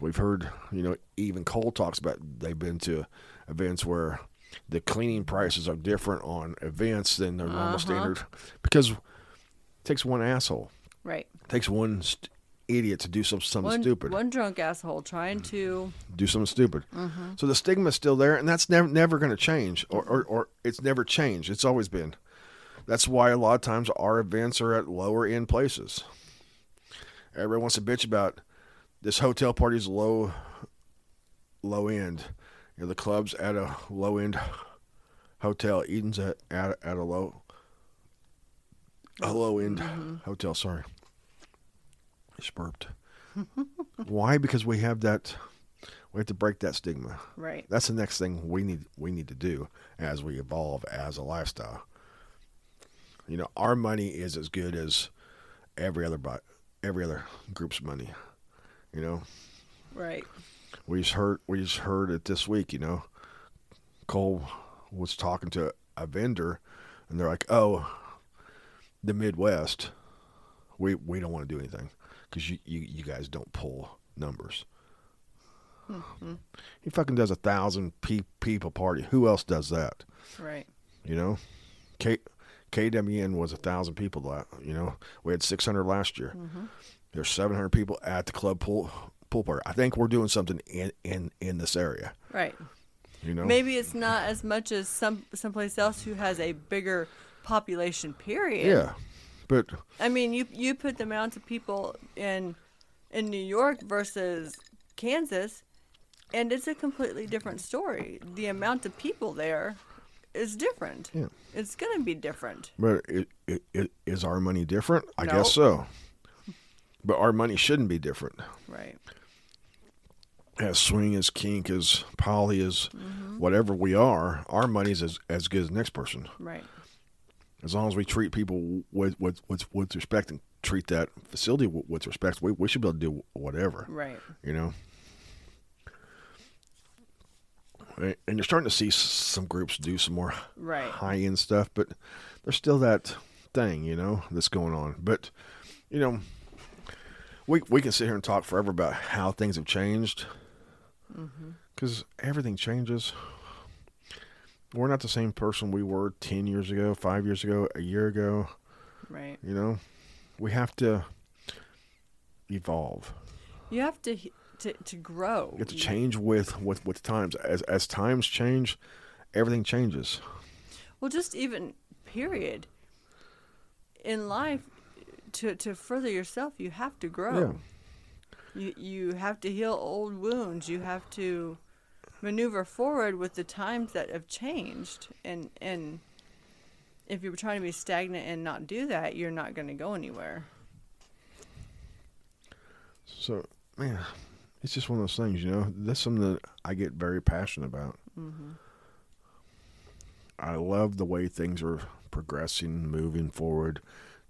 We've heard, you know, even Cole talks about they've been to events where the cleaning prices are different on events than their normal Uh-huh. standard because it takes one asshole, Right. it takes one st- idiot to do some, something One, stupid, one drunk asshole trying to. do something stupid. Mm-hmm. So the stigma is still there, and that's never never going to change, or, or or it's never changed. It's always been. That's why a lot of times our events are at lower end places. Everybody wants to bitch about this hotel party's low low end. You know, the club's at a low end hotel. Eden's at at, at a low a low end mm-hmm. hotel. Sorry, I burped. Why? Because we have that. We have to break that stigma. Right. That's the next thing we need we need to do as we evolve as a lifestyle. You know, our money is as good as every other every other group's money. You know, Right. we just heard we just heard it this week. You know, Cole was talking to a vendor, and they're like, "Oh, the Midwest, we we don't want to do anything because you, you you guys don't pull numbers." Mm-hmm. He fucking does a thousand pe- people party. Who else does that? Right. You know, K KWN was a thousand people. You know, we had six hundred last year. Mm-hmm. There's seven hundred people at the club pool pool party. I think we're doing something in in in this area. Right. You know, Maybe it's not as much as some someplace else who has a bigger population. Period. yeah, but I mean, you you put the amount of people in in New York versus Kansas, and it's a completely different story. The amount of people there is different. Yeah. It's gonna be different. but it, it, it is our money different? I No. guess so. But our money shouldn't be different. Right. As swing as kink as poly as mm-hmm. whatever we are, our money's as as good as the next person. Right. as long as we treat people with with with, with respect and treat that facility with, with respect, we, we should be able to do whatever, Right. you know. And you're starting to see some groups do some more Right. high end stuff, but there's still that thing, you know, that's going on. But you know, we we can sit here and talk forever about how things have changed, mm-hmm. because everything changes. We're not the same person we were ten years ago, five years ago, a year ago. Right. You know, we have to evolve. You have to to to grow. You have to change with with with times. As as times change, everything changes. Well, just even period. In life, to to further yourself, you have to grow. You you have to heal old wounds. You have to maneuver forward with the times that have changed. And and if you're trying to be stagnant and not do that, you're not going to go anywhere. So, man, it's just one of those things, you know. That's something that I get very passionate about. Mm-hmm. I love the way things are progressing, moving forward,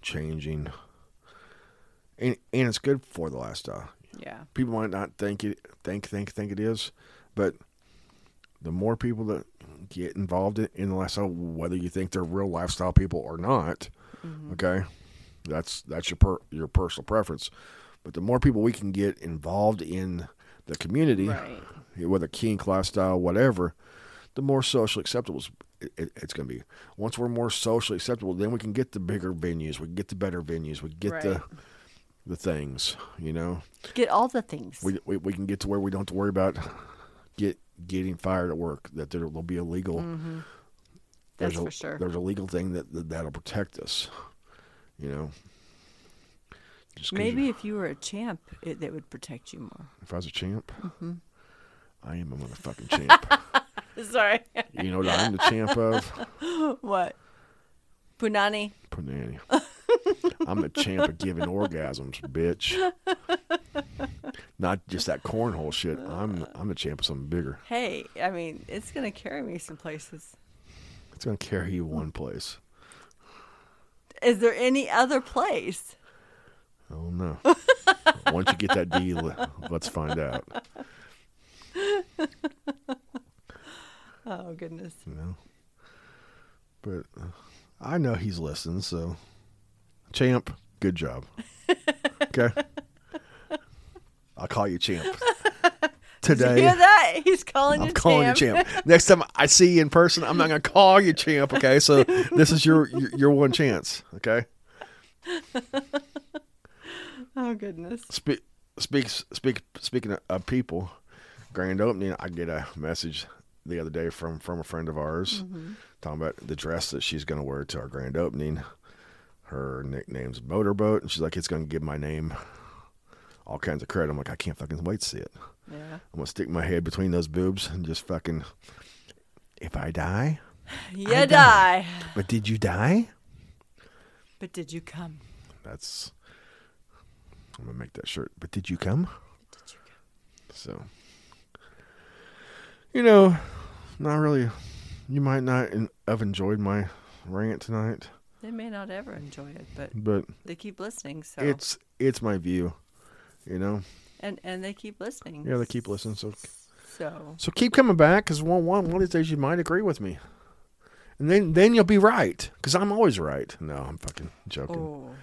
changing, and and it's good for the lifestyle. Yeah. People might not think it, think think think it is, but the more people that get involved in, in the lifestyle, whether you think they're real lifestyle people or not, mm-hmm. okay, that's that's your per, your personal preference. But the more people we can get involved in the community, Right. whether kink lifestyle, whatever, the more socially acceptable it, it, it's going to be. Once we're more socially acceptable, then we can get the bigger venues, we can get the better venues, we get the Right. the things, you know. Get all the things. We, we we can get to where we don't have to worry about get getting fired at work. That there will be a legal. Mm-hmm. That's a, for sure. There's a legal thing that, that that'll protect us. You know. Maybe if you were a champ, it, that would protect you more. if I was a champ, Mm-hmm. I am a motherfucking champ. Sorry. you know what I'm the champ of? what? Punani. Punani. I'm the champ of giving orgasms, bitch. Not just that cornhole shit. I'm I'm the champ of something bigger. Hey, I mean, it's gonna carry me some places. It's gonna carry you one place. Is there any other place? Oh no. Once you get that deal, let's find out. Oh goodness. You know. But uh, I know he's listening, so champ, good job. Okay. I'll call you champ. Today. hear that? He's calling I'm you calling champ. you champ. Next time I see you in person, I'm not gonna call you champ. Okay, so this is your your, your one chance. Okay, Oh goodness. speak speaks speak speaking of, of people, grand opening. I get a message the other day from from a friend of ours mm-hmm. talking about the dress that she's gonna wear to our grand opening. Her nickname's Motorboat, and she's like, it's gonna give my name all kinds of credit. I'm like, I can't fucking wait to see it. Yeah. I'm gonna stick my head between those boobs and just fucking. If I die, You die. die. but did you die? But did you come? That's. I'm gonna make that shirt. But did you come? Did you come? So. You know, not really. You might not have enjoyed my rant tonight, They may not ever enjoy it, but but they keep listening. So it's it's my view. You know, and and they keep listening. yeah, they keep listening. So So so keep coming back because one one one of these days you might agree with me, and then then you'll be right because I'm always right. No, I'm fucking joking. oh,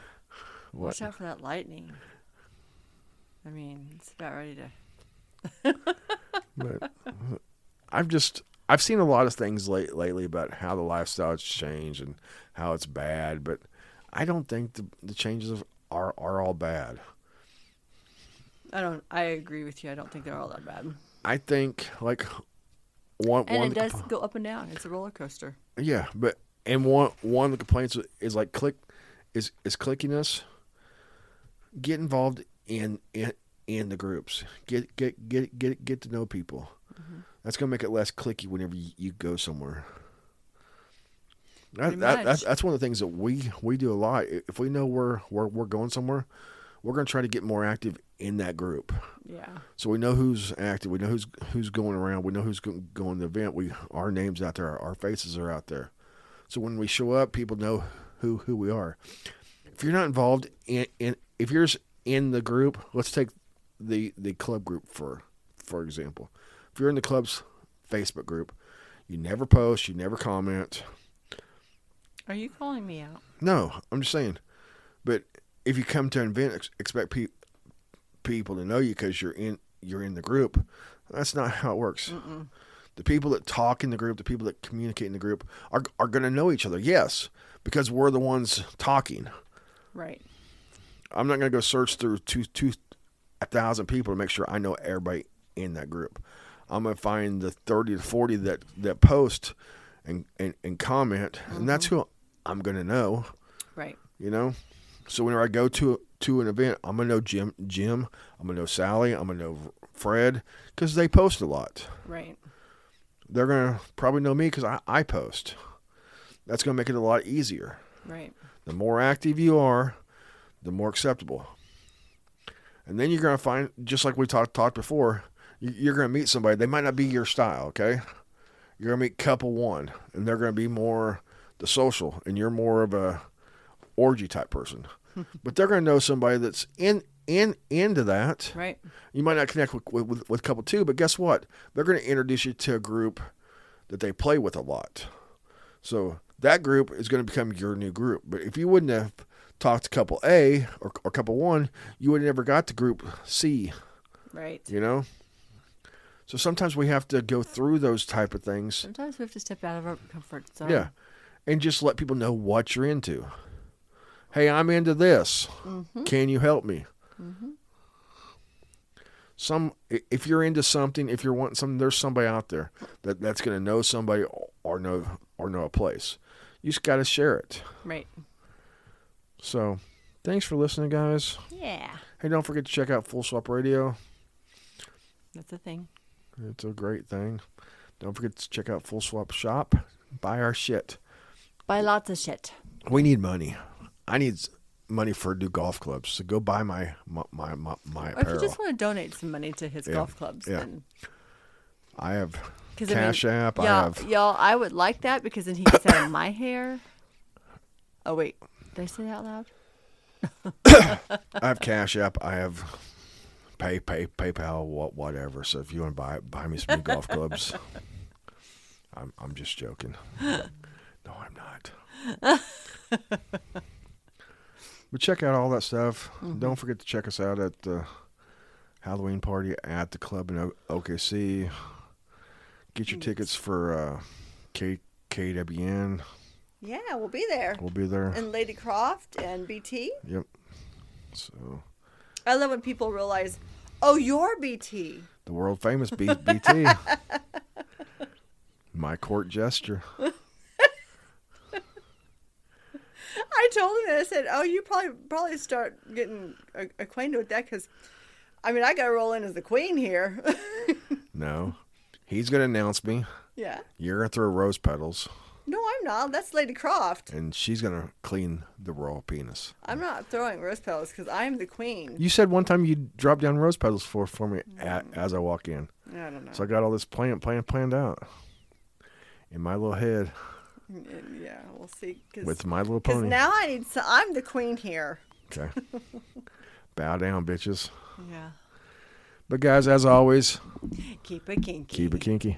what? watch out for that lightning. I mean, it's about ready to. but uh, I've just I've seen a lot of things late, lately about how the lifestyle's changed and how it's bad, but I don't think the, the changes are are all bad. I don't. I agree with you. I don't think they're all that bad. I think like one And one it does go up and down. It's a roller coaster. yeah, but and one one of the complaints is like click is is clickiness. Get involved in in in the groups. Get get get get get to know people. Mm-hmm. That's gonna make it less clicky whenever you, you go somewhere. That, that, that's that's one of the things that we we do a lot. If we know we're we're, we're going somewhere, we're gonna try to get more active in that group. Yeah. So we know who's active. We know who's who's going around. We know who's go- going to the event. We our names out there. Our faces are out there. So when we show up, people know who who we are. If you're not involved in, in if you're in the group, let's take the the club group for for example. If you're in the club's Facebook group, you never post, you never comment. Are you calling me out? No, I'm just saying. But if you come to an event, ex- expect pe- people to know you because you're in you're in the group. That's not how it works. Mm-mm. The people that talk in the group, the people that communicate in the group, are are going to know each other. Yes, because we're the ones talking. Right. I'm not going to go search through two two a thousand people to make sure I know everybody in that group. I'm going to find the 30 to 40 that that post and and, and comment, and that's mm-hmm. who I'm going to know Right. you know. So whenever I go to to an event, I'm gonna know Jim, Jim. I'm gonna know Sally. I'm gonna know Fred because they post a lot. Right. They're gonna probably know me because I, I post. That's gonna make it a lot easier. Right. The more active you are, the more acceptable. And then you're gonna find, just like we talked talked before, you- you're gonna meet somebody. They might not be your style. Okay, you're gonna meet couple one, and they're gonna be more the social, and you're more of a orgy type person. but they're gonna know somebody that's in in into that. Right. You might not connect with with, with, couple two, but guess what? They're gonna introduce you to a group that they play with a lot. So that group is going to become your new group. But if you wouldn't have talked to couple A or, or couple one, you would have never got to group C, Right. you know? So sometimes we have to go through those type of things. Sometimes we have to step out of our comfort zone. Yeah. And just let people know what you're into. Hey, I'm into this. Mm-hmm. Can you help me? some if you're into something, if you're wanting something, there's somebody out there that that's going to know somebody or know or know a place. You just got to share it. Right. So, thanks for listening, guys. Yeah. Hey, don't forget to check out Full Swap Radio. That's a thing. It's a great thing. Don't forget to check out Full Swap Shop. Buy our shit. Buy lots of shit. We need money. I need money for new golf clubs. So go buy my my my, my, my Or if you just want to donate some money to his Yeah, golf clubs, yeah. then I have Cash I mean, App. I y'all, have y'all, I would like that because then he out of my hair. Oh wait, did I say that out loud? I have Cash App. I have Pay Pay PayPal. What whatever. So if you want to buy buy me some new golf clubs, I'm I'm just joking. No, I'm not. but check out all that stuff. Don't forget to check us out at the Halloween party at the club in o- OKC. Get your tickets for uh, K- KWN. Yeah, we'll be there. We'll be there. And Lady Croft and BT. Yep. So I love when people realize, oh, you're BT. the world famous B- BT. My court gesture. I told him that. I said, "Oh, you probably probably start getting acquainted with that because, I mean, I got to roll in as the queen here." No. He's going to announce me. yeah. You're going to throw rose petals, No, I'm not. That's Lady Croft. and she's going to clean the royal penis. I'm not throwing rose petals because I am the queen. You said one time you'd drop down rose petals for, for me at, as I walk in. I don't know. So I got all this plan, plan, planned out in my little head mm, yeah, we'll see. Cause, with my little 'cause pony. now I need. So I'm the queen here. okay. Bow down, bitches. Yeah. But guys, as always, Keep it kinky. keep it kinky.